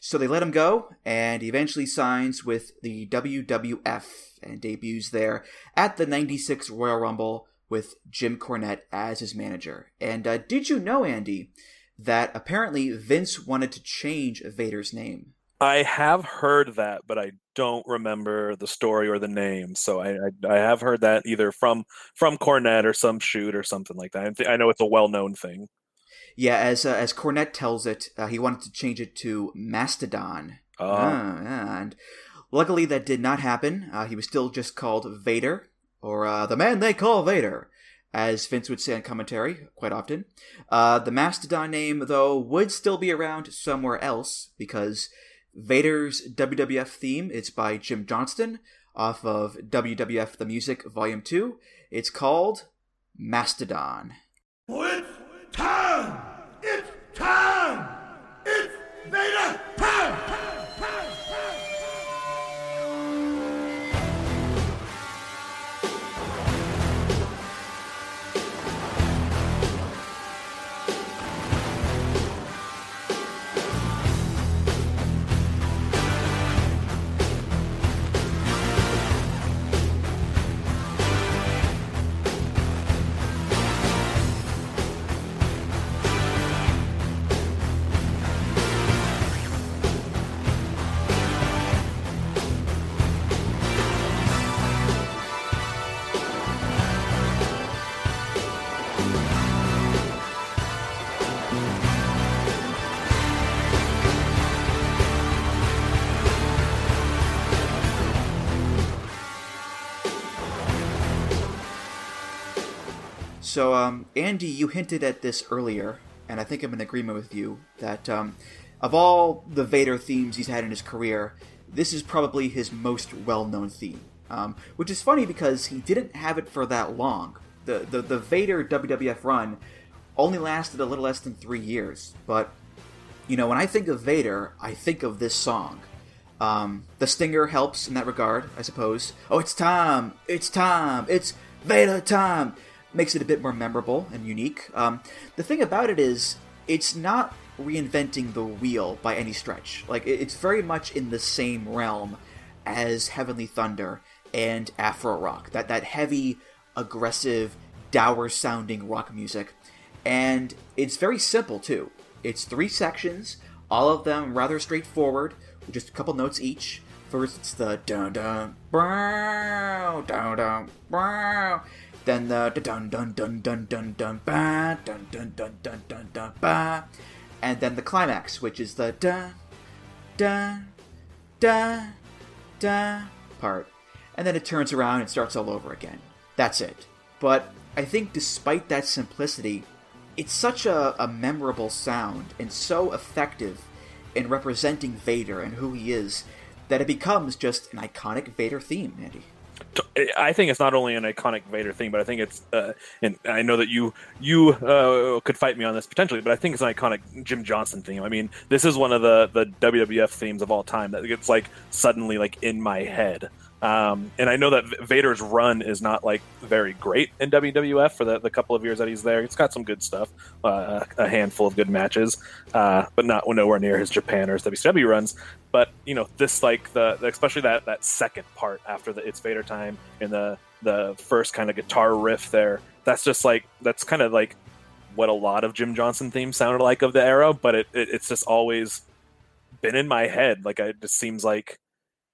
So they let him go, and he eventually signs with the WWF and debuts there at the 96 Royal Rumble with Jim Cornette as his manager. And uh, did you know, Andy, that apparently Vince wanted to change Vader's name? I have heard that, but I don't remember the story or the name. So I, I, I have heard that either from from Cornette or some shoot or something like that. I, thi- I know it's a well known thing. Yeah, as uh, as Cornette tells it, uh, he wanted to change it to Mastodon. Oh. Ah, yeah, and luckily that did not happen. Uh, he was still just called Vader, or uh, the man they call Vader, as Vince would say in commentary quite often. Uh, the Mastodon name, though, would still be around somewhere else because Vader's WWF theme it's by Jim Johnston off of WWF The Music Volume Two. It's called Mastodon. It's time! It's time! It's Vader So, um, Andy, you hinted at this earlier, and I think I'm in agreement with you that um, of all the Vader themes he's had in his career, this is probably his most well-known theme. um, which is funny because he didn't have it for that long. The, the the Vader WWF run only lasted a little less than three years, but you know when I think of Vader, I think of this song. Um, the stinger helps in that regard, I suppose. Oh, it's time! It's time! It's Vader time! Makes it a bit more memorable and unique. Um, the thing about it is, it's not reinventing the wheel by any stretch. Like, it's very much in the same realm as Heavenly Thunder and Afro Rock. That, that heavy, aggressive, dour sounding rock music. And it's very simple, too. It's three sections, all of them rather straightforward with just a couple notes each. First, it's the dun dun brow dun dun brow. Then the dun dun dun dun dun dun ba dun dun dun dun dun dun ba, and then the climax, which is the dun dun dun dun part, and then it turns around and starts all over again. That's it. But I think despite that simplicity, it's such a, a memorable sound and so effective in representing Vader and who he is that it becomes just an iconic Vader theme, Andy. I think it's not only an iconic Vader thing, but I think it's, uh, and I know that you you uh, could fight me on this potentially, but I think it's an iconic Jim Johnston theme. I mean, this is one of the the WWF themes of all time that gets like suddenly like in my head. Um, and I know that Vader's run is not like very great in WWF for the, the couple of years that he's there. It's got some good stuff, uh, a handful of good matches, uh, but not nowhere near his Japan or his WCW runs. But you know, this like the, the especially that that second part after the It's Vader time and the the first kind of guitar riff there. That's just like that's kind of like what a lot of Jim Johnston themes sounded like of the era, but it, it it's just always been in my head. Like it just seems like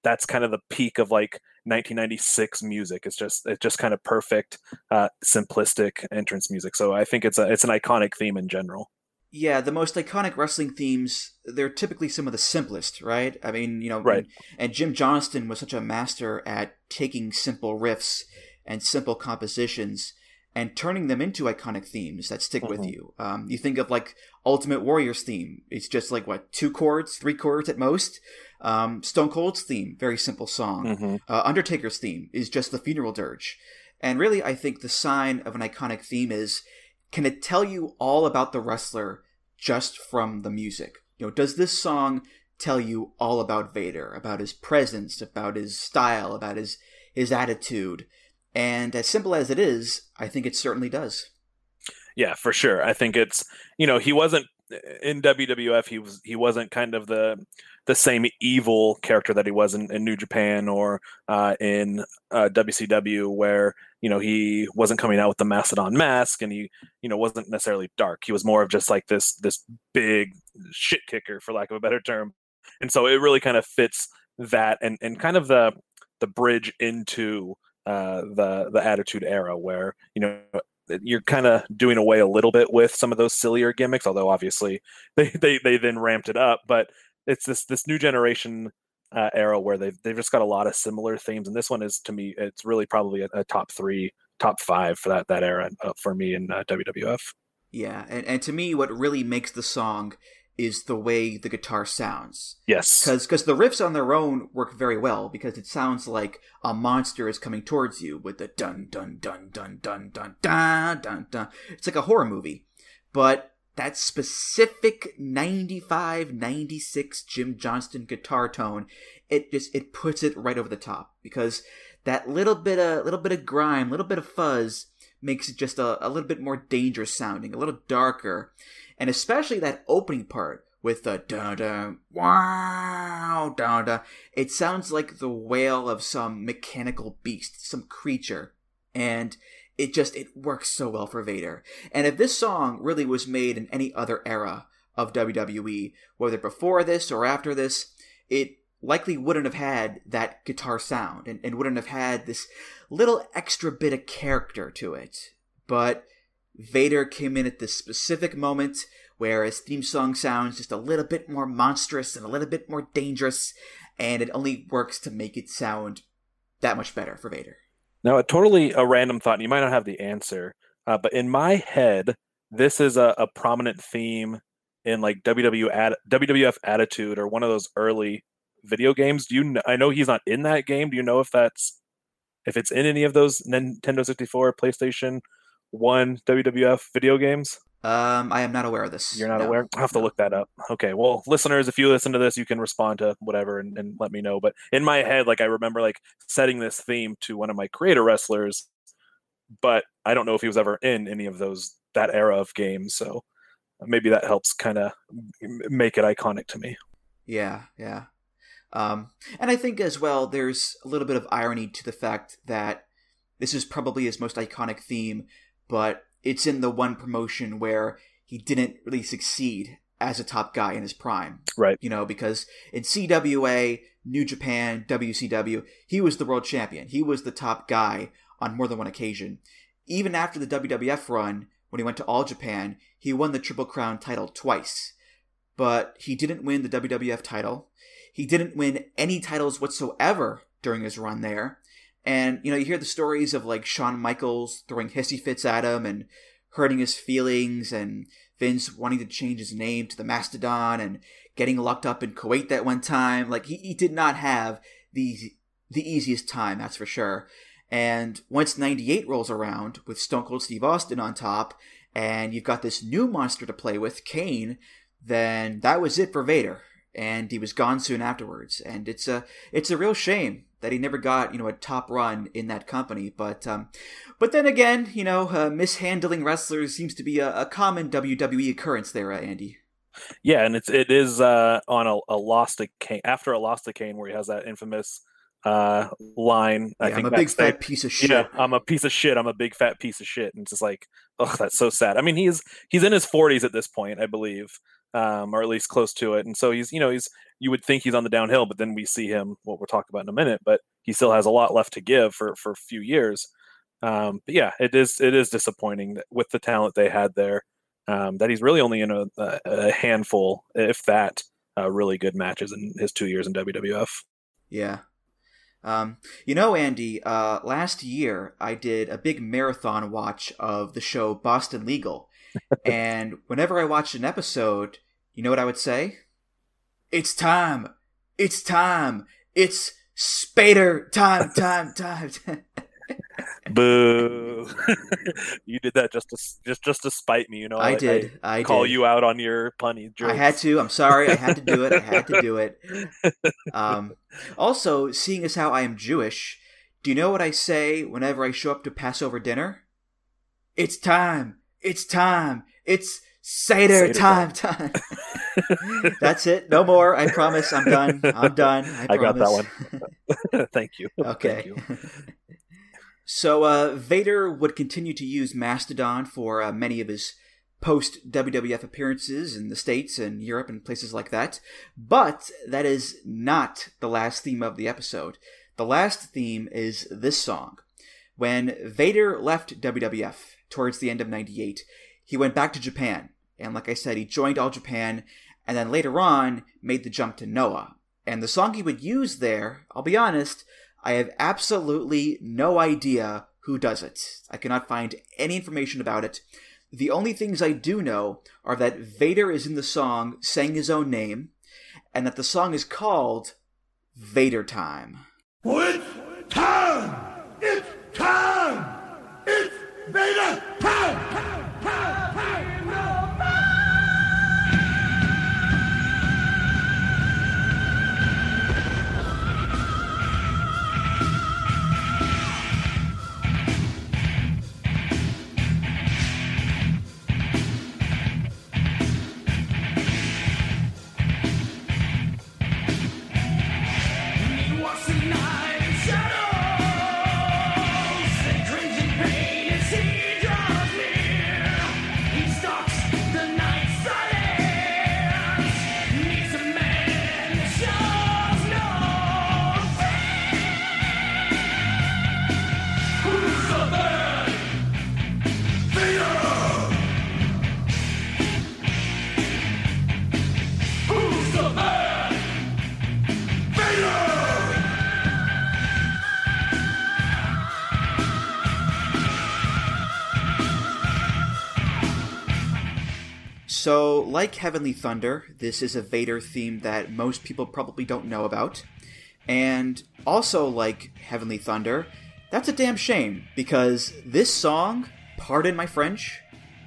that's kind of the peak of like 1996 music. It's just it's just kind of perfect, uh, simplistic entrance music. So I think it's a it's an iconic theme in general. Yeah, the most iconic wrestling themes, they're typically some of the simplest, right? I mean, you know, right. and, and Jim Johnston was such a master at taking simple riffs and simple compositions and turning them into iconic themes that stick mm-hmm. with you. Um, you think of like Ultimate Warrior's theme. It's just like what two chords, three chords at most. Um, Stone Cold's theme, very simple song. Mm-hmm. Uh, Undertaker's theme is just the funeral dirge. And really, I think the sign of an iconic theme is can it tell you all about the wrestler just from the music? You know, does this song tell you all about Vader, about his presence, about his style, about his his attitude? And as simple as it is, I think it certainly does. Yeah, for sure. I think it's you know he wasn't in WWF. He was he wasn't kind of the the same evil character that he was in, in New Japan or uh, in uh, WCW, where you know he wasn't coming out with the Mastodon mask and he you know wasn't necessarily dark. He was more of just like this this big shit kicker, for lack of a better term. And so it really kind of fits that and and kind of the the bridge into uh, the the Attitude Era, where you know you're kind of doing away a little bit with some of those sillier gimmicks, although obviously they, they, they then ramped it up. But it's this this new generation uh, era where they've they've just got a lot of similar themes, and this one is to me it's really probably a, a top three, top five for that that era uh, for me in uh, WWF. Yeah, and and to me, what really makes the song is the way the guitar sounds. Yes, because because the riffs on their own work very well because it sounds like a monster is coming towards you with the dun dun dun dun dun dun dun dun dun. It's like a horror movie, but that specific 95 96 Jim Johnston guitar tone it just it puts it right over the top because that little bit of little bit of grime little bit of fuzz makes it just a, a little bit more dangerous sounding a little darker. And especially that opening part with the da da wow da da it sounds like the wail of some mechanical beast some creature. And it just it works so well for Vader. And if this song really was made in any other era of WWE, whether before this or after this, it likely wouldn't have had that guitar sound and, and wouldn't have had this little extra bit of character to it. But Vader came in at this specific moment where his theme song sounds just a little bit more monstrous and a little bit more dangerous, and it only works to make it sound that much better for Vader. Now, a totally a random thought, and you might not have the answer, uh, but in my head, this is a, a prominent theme in like WW ad, WWF Attitude or one of those early video games. Do you? Know, I know he's not in that game. Do you know if that's if it's in any of those Nintendo 64, PlayStation 1 WWF video games? Um, I am not aware of this. You're not no. aware? I'll have to look that up. Okay. Well, listeners, if you listen to this, you can respond to whatever and, and let me know. But in my head, like I remember like setting this theme to one of my creator wrestlers, but I don't know if he was ever in any of those that era of games. So maybe that helps kind of make it iconic to me. Yeah, yeah. Um, and I think as well, there's a little bit of irony to the fact that this is probably his most iconic theme, but it's in the one promotion where he didn't really succeed as a top guy in his prime. Right. You know, because in CWA, New Japan, WCW, he was the world champion. He was the top guy on more than one occasion. Even after the WWF run, when he went to All Japan, he won the Triple Crown title twice. But he didn't win the WWF title. He didn't win any titles whatsoever during his run there. And, you know, you hear the stories of like Shawn Michaels throwing hissy fits at him and hurting his feelings and Vince wanting to change his name to the Mastodon and getting locked up in Kuwait that one time. Like he, he did not have the the easiest time, that's for sure. And once 98 rolls around with Stone Cold Steve Austin on top, and you've got this new monster to play with, Kane, then that was it for Vader. And he was gone soon afterwards. And it's a it's a real shame that he never got you know a top run in that company. But um, but then again, you know, uh, mishandling wrestlers seems to be a, a common WWE occurrence there, uh, Andy. Yeah, and it's it is uh, on a, a lost to Kane after a lost to Kane where he has that infamous uh, line. Yeah, I think I'm a big fat piece of shit. Yeah, I'm a piece of shit. I'm a big fat piece of shit. And it's just like, oh, that's so sad. I mean, he's he's in his 40s at this point, I believe, um, or at least close to it. And so he's, you know, he's you would think he's on the downhill, but then we see him. What we'll talk about in a minute, but he still has a lot left to give for for a few years. Um, but yeah, it is it is disappointing that with the talent they had there, um, that he's really only in a, a handful, if that, uh, really good matches in his two years in WWF. Yeah. Um, you know, Andy, uh, last year I did a big marathon watch of the show Boston Legal. And whenever I watched an episode, you know what I would say? It's time. It's time. It's Spader time, time, time. Boo! you did that just to just just to spite me, you know. I did. I call did. you out on your punny jokes. I had to. I'm sorry. I had to do it. I had to do it. Um, also, seeing as how I am Jewish, do you know what I say whenever I show up to Passover dinner? It's time. It's time. It's Seder, Seder time, time. That's it. No more. I promise. I'm done. I'm done. I, I got that one. Thank you. Okay. Thank you. so uh, Vader would continue to use Mastodon for uh, many of his post WWF appearances in the States and Europe and places like that. But that is not the last theme of the episode. The last theme is this song. When Vader left WWF towards the end of 98, he went back to Japan. And like I said, he joined All Japan and then later on made the jump to Noah. And the song he would use there, I'll be honest, I have absolutely no idea who does it. I cannot find any information about it. The only things I do know are that Vader is in the song saying his own name, and that the song is called Vader Time. It's time! It's! Vader time! So, like Heavenly Thunder, this is a Vader theme that most people probably don't know about. And also, like Heavenly Thunder, That's a damn shame because this song, pardon my French,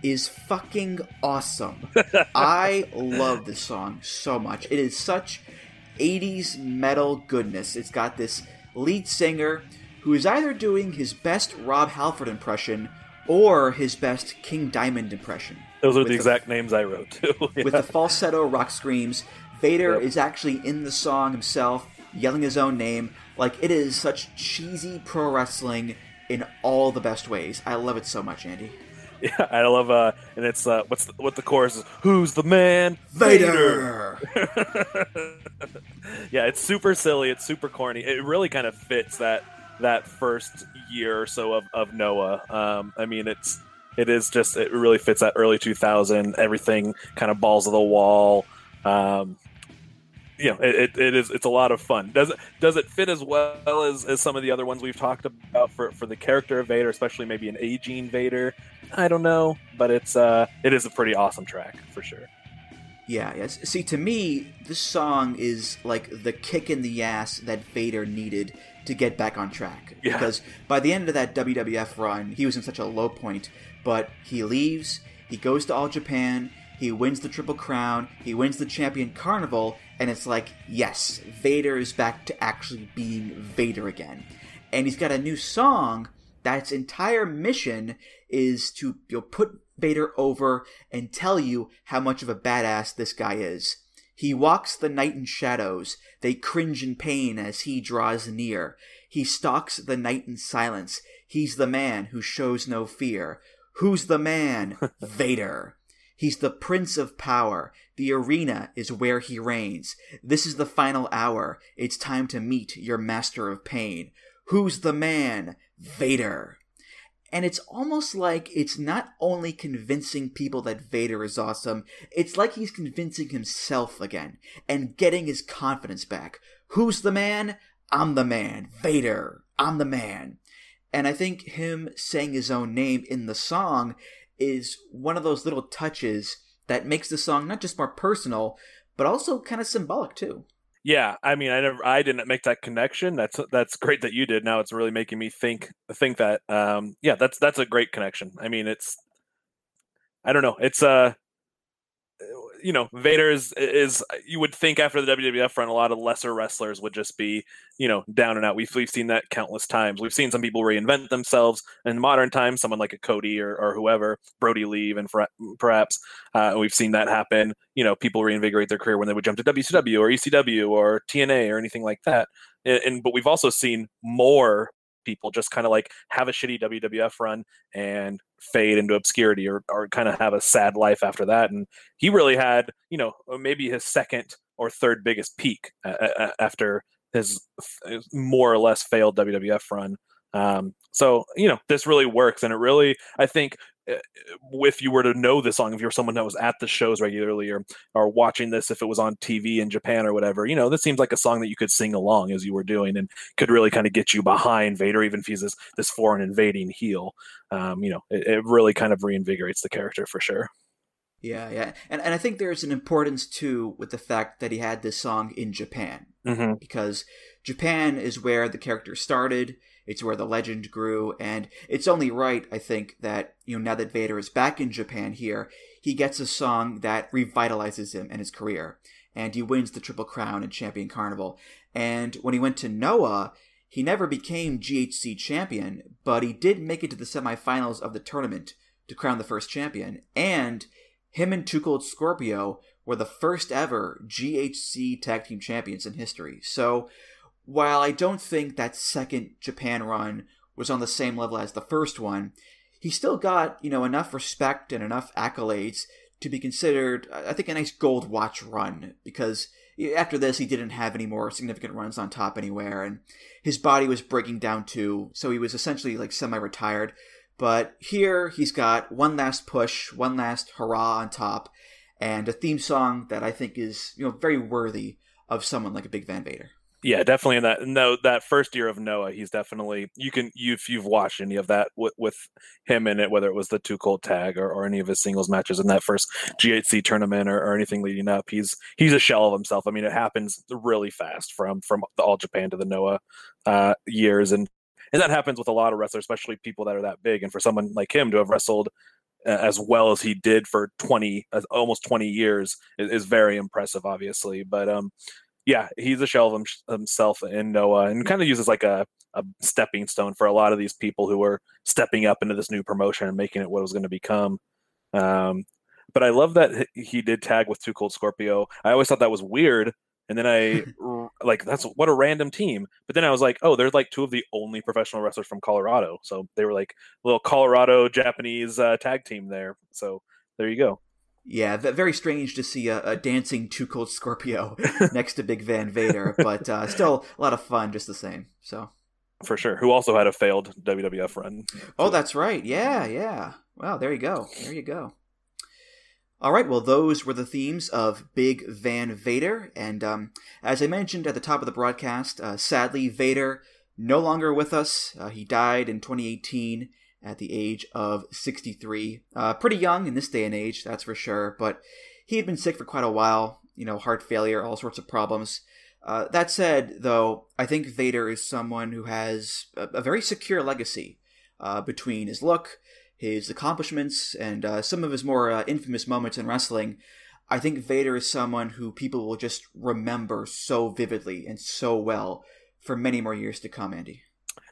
is fucking awesome. I love this song so much. It is such 80s metal goodness. It's got this lead singer who is either doing his best Rob Halford impression or his best King Diamond impression. Those are the exact names I wrote too. yeah. With the falsetto rock screams, Vader yep. is actually in the song himself, yelling his own name. Like it is such cheesy pro wrestling in all the best ways. I love it so much, Andy. Yeah, I love uh and it's uh what's the, what the chorus is who's the man Vader. yeah, it's super silly, it's super corny. It really kind of fits that that first year or so of, of Noah. Um I mean it's it is just it really fits that early 2000 everything kind of balls of the wall um you know, it, it is it's a lot of fun. Does it does it fit as well as, as some of the other ones we've talked about for, for the character of Vader, especially maybe an aging Vader? I don't know, but it's uh it is a pretty awesome track for sure. Yeah, yes. See, to me, this song is like the kick in the ass that Vader needed to get back on track. Yeah. Because by the end of that WWF run, he was in such a low point, but he leaves, he goes to All Japan, he wins the Triple Crown, he wins the Champion Carnival, and it's like, yes, Vader is back to actually being Vader again. And he's got a new song that's entire mission is to you know, put Vader over and tell you how much of a badass this guy is. He walks the night in shadows. They cringe in pain as he draws near. He stalks the night in silence. He's the man who shows no fear. Who's the man? Vader. He's the Prince of Power. The arena is where he reigns. This is the final hour. It's time to meet your master of pain. Who's the man? Vader. And it's almost like it's not only convincing people that Vader is awesome, it's like he's convincing himself again and getting his confidence back. Who's the man? I'm the man. Vader. I'm the man. And I think him saying his own name in the song is one of those little touches that makes the song not just more personal, but also kind of symbolic too. Yeah, I mean, I never, I didn't make that connection. That's that's great that you did. Now it's really making me think think that. Um, yeah, that's that's a great connection. I mean, it's, I don't know, it's uh you know, Vader is, is you would think after the WWF run, a lot of lesser wrestlers would just be, you know, down and out. We've we've seen that countless times. We've seen some people reinvent themselves in modern times. Someone like a Cody or, or whoever, Brodie Lee, and perhaps uh, we've seen that happen. You know, people reinvigorate their career when they would jump to WCW or ECW or TNA or anything like that. And, and but we've also seen more people just kind of like have a shitty WWF run and fade into obscurity or, or kind of have a sad life after that. And he really had, you know, uh, maybe his second or third biggest peak uh, uh, uh after his more or less failed WWF run. Um, so you know this really works, and it really I think uh, if you were to know the song, if you're someone that was at the shows regularly or or watching this, if it was on TV in Japan or whatever, you know, this seems like a song that you could sing along as you were doing, and could really kind of get you behind Vader, even if he's this this foreign invading heel. Um, you know, it, it really kind of reinvigorates the character for sure. Yeah, yeah, and and I think there's an importance too with the fact that he had this song in Japan mm-hmm. because Japan is where the character started. It's where the legend grew, and it's only right, I think, that you know now that Vader is back in Japan here, he gets a song that revitalizes him and his career, and he wins the Triple Crown and Champion Carnival. And when he went to Noah, he never became GHC champion, but he did make it to the semifinals of the tournament to crown the first champion, and him and Too Cold Scorpio were the first ever GHC tag team champions in history. So while I don't think that second Japan run was on the same level as the first one, he still got, you know, enough respect and enough accolades to be considered, I think, a nice gold watch run because after this he didn't have any more significant runs on top anywhere and his body was breaking down too, so he was essentially like semi-retired. But here he's got one last push, one last hurrah on top, and a theme song that I think is, you know, very worthy of someone like a Big Van Vader. Yeah, definitely in that no that first year of Noah, he's definitely you can you if you've watched any of that with, with him in it, whether it was the two Cold tag or, or any of his singles matches in that first GHC tournament or, or anything leading up, he's he's a shell of himself. I mean, it happens really fast from from the All Japan to the Noah uh, years, and and that happens with a lot of wrestlers, especially people that are that big. And for someone like him to have wrestled as well as he did for 20 almost 20 years is, very impressive obviously but um yeah he's a shell of himself in noah and kind of uses like a, a stepping stone for a lot of these people who are stepping up into this new promotion and making it what it was going to become um but i love that he did tag with Too Cold Scorpio i always thought that was weird and then I like that's what a random team. But then I was like, oh, they're like two of the only professional wrestlers from Colorado. So they were like a little Colorado Japanese uh, tag team there. So there you go. Yeah, very strange to see a, a dancing Too Cold Scorpio next to Big Van Vader, but uh, still a lot of fun just the same. So for sure, who also had a failed WWF run. Oh, that's right. Yeah, yeah. Wow, there you go. There you go. All right, well, those were the themes of Big Van Vader. And um, as I mentioned at the top of the broadcast, uh, sadly, Vader no longer with us. Uh, he died in 2018 at the age of 63. Uh, pretty young in this day and age, that's for sure. But he had been sick for quite a while, you know, heart failure, all sorts of problems. Uh, that said, though, I think Vader is someone who has a, a very secure legacy uh, between his look his accomplishments and uh, some of his more uh, infamous moments in wrestling, I think Vader is someone who people will just remember so vividly and so well for many more years to come, Andy.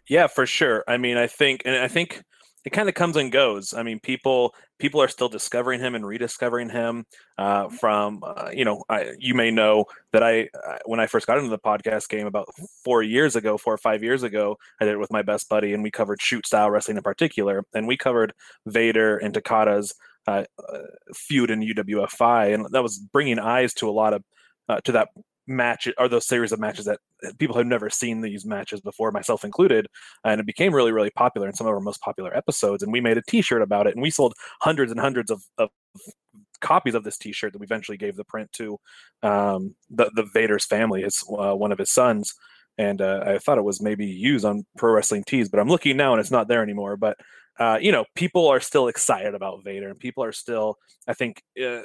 Yeah, for sure. I mean, I think, and I think it kind of comes and goes. I mean, people people are still discovering him and rediscovering him. Uh, from uh, you know, I, you may know that I when I first got into the podcast game about four years ago, four or five years ago, I did it with my best buddy, and we covered shoot style wrestling in particular, and we covered Vader and Takada's uh, uh feud in UWFI, and that was bringing eyes to a lot of uh, to that match or those series of matches that people have never seen these matches before myself included and it became really really popular in some of our most popular episodes and we made a t-shirt about it and we sold hundreds and hundreds of, of copies of this t-shirt that we eventually gave the print to um, the, the vader's family his uh, one of his sons and uh, i thought it was maybe used on pro wrestling tees but i'm looking now and it's not there anymore but uh, you know, people are still excited about Vader, and people are still, I think, uh,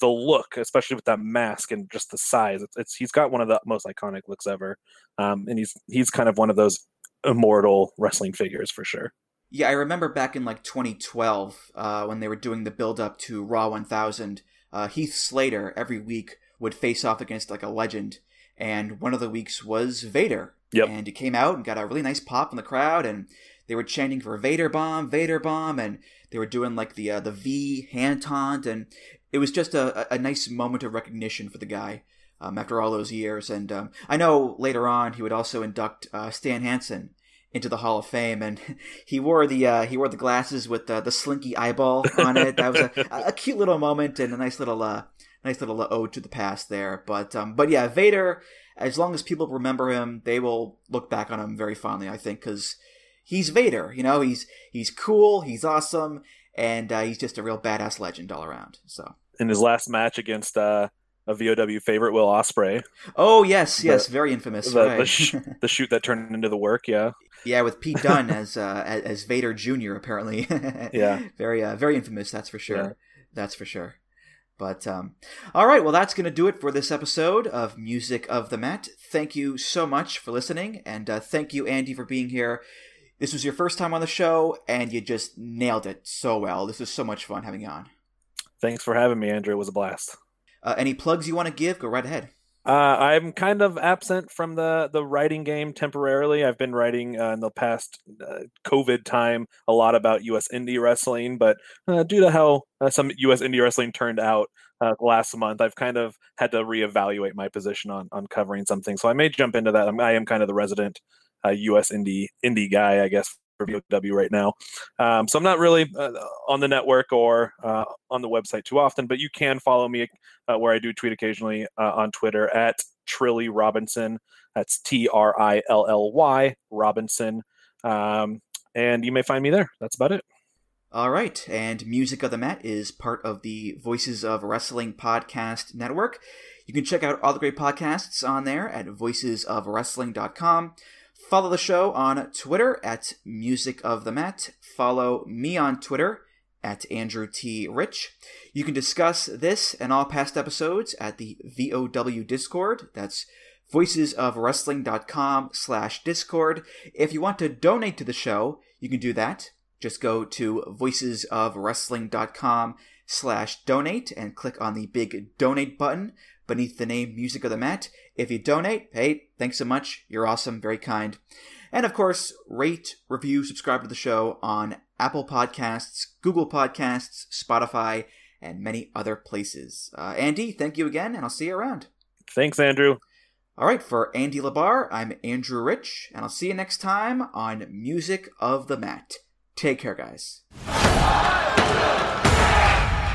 the look, especially with that mask and just the size. It's, it's he's got one of the most iconic looks ever, um, and he's he's kind of one of those immortal wrestling figures for sure. Yeah, I remember back in like 2012 uh, when they were doing the build up to Raw 1000. Uh, Heath Slater every week would face off against like a legend, and one of the weeks was Vader. Yep. And he came out and got a really nice pop in the crowd, and they were chanting for Vader bomb, Vader bomb, and they were doing like the uh, the V hand taunt, and it was just a, a nice moment of recognition for the guy um, after all those years. And um, I know later on he would also induct uh, Stan Hansen into the Hall of Fame, and he wore the uh, he wore the glasses with the, the slinky eyeball on it. That was a, a cute little moment and a nice little uh, nice little ode to the past there. But um, but yeah, Vader. As long as people remember him, they will look back on him very fondly. I think because he's Vader. You know, he's he's cool, he's awesome, and uh, he's just a real badass legend all around. So in his last match against uh, a VOW favorite, Will Ospreay. Oh yes, yes, the, very infamous. The, right. the, sh- the, shoot that turned into the work, yeah. Yeah, with Pete Dunne as uh, as Vader Jr. Apparently. yeah. Very uh, very infamous. That's for sure. Yeah. That's for sure. But um, all right, well, that's going to do it for this episode of Music of the Mat. Thank you so much for listening, and uh, thank you, Andy, for being here this was your first time on the show, and you just nailed it so well. This was so much fun having you on. Thanks for having me, Andrew. It was a blast. Uh, any plugs you want to give? Go right ahead. Uh, I'm kind of absent from the the writing game temporarily. I've been writing uh, in the past uh, COVID time a lot about U.S. indie wrestling, but uh, due to how uh, some U.S. indie wrestling turned out uh, last month, I've kind of had to reevaluate my position on on covering something. So I may jump into that. I'm, I am kind of the resident a US indie indie guy, I guess, for VOW right now. Um, so I'm not really uh, on the network or uh, on the website too often, but you can follow me uh, where I do tweet occasionally uh, on Twitter at Trilly Robinson. That's T R I L L Y Robinson. Um, and you may find me there. That's about it. All right. And Music of the Mat is part of the Voices of Wrestling podcast network. You can check out all the great podcasts on there at voicesofwrestling.com. Follow the show on Twitter at Music of the Mat. Follow me on Twitter at Andrew T. Rich. You can discuss this and all past episodes at the VOW Discord. That's voicesofwrestling.com slash discord. If you want to donate to the show, you can do that. Just go to voicesofwrestling.com slash donate and click on the big donate button beneath the name Music of the Mat. If you donate, hey, thanks so much. You're awesome, very kind. And of course, rate, review, subscribe to the show on Apple Podcasts, Google Podcasts, Spotify, and many other places. Uh, Andy, thank you again, and I'll see you around. Thanks, Andrew. All right, for Andy LaBarre, I'm Andrew Rich, and I'll see you next time on Music of the Mat. Take care, guys.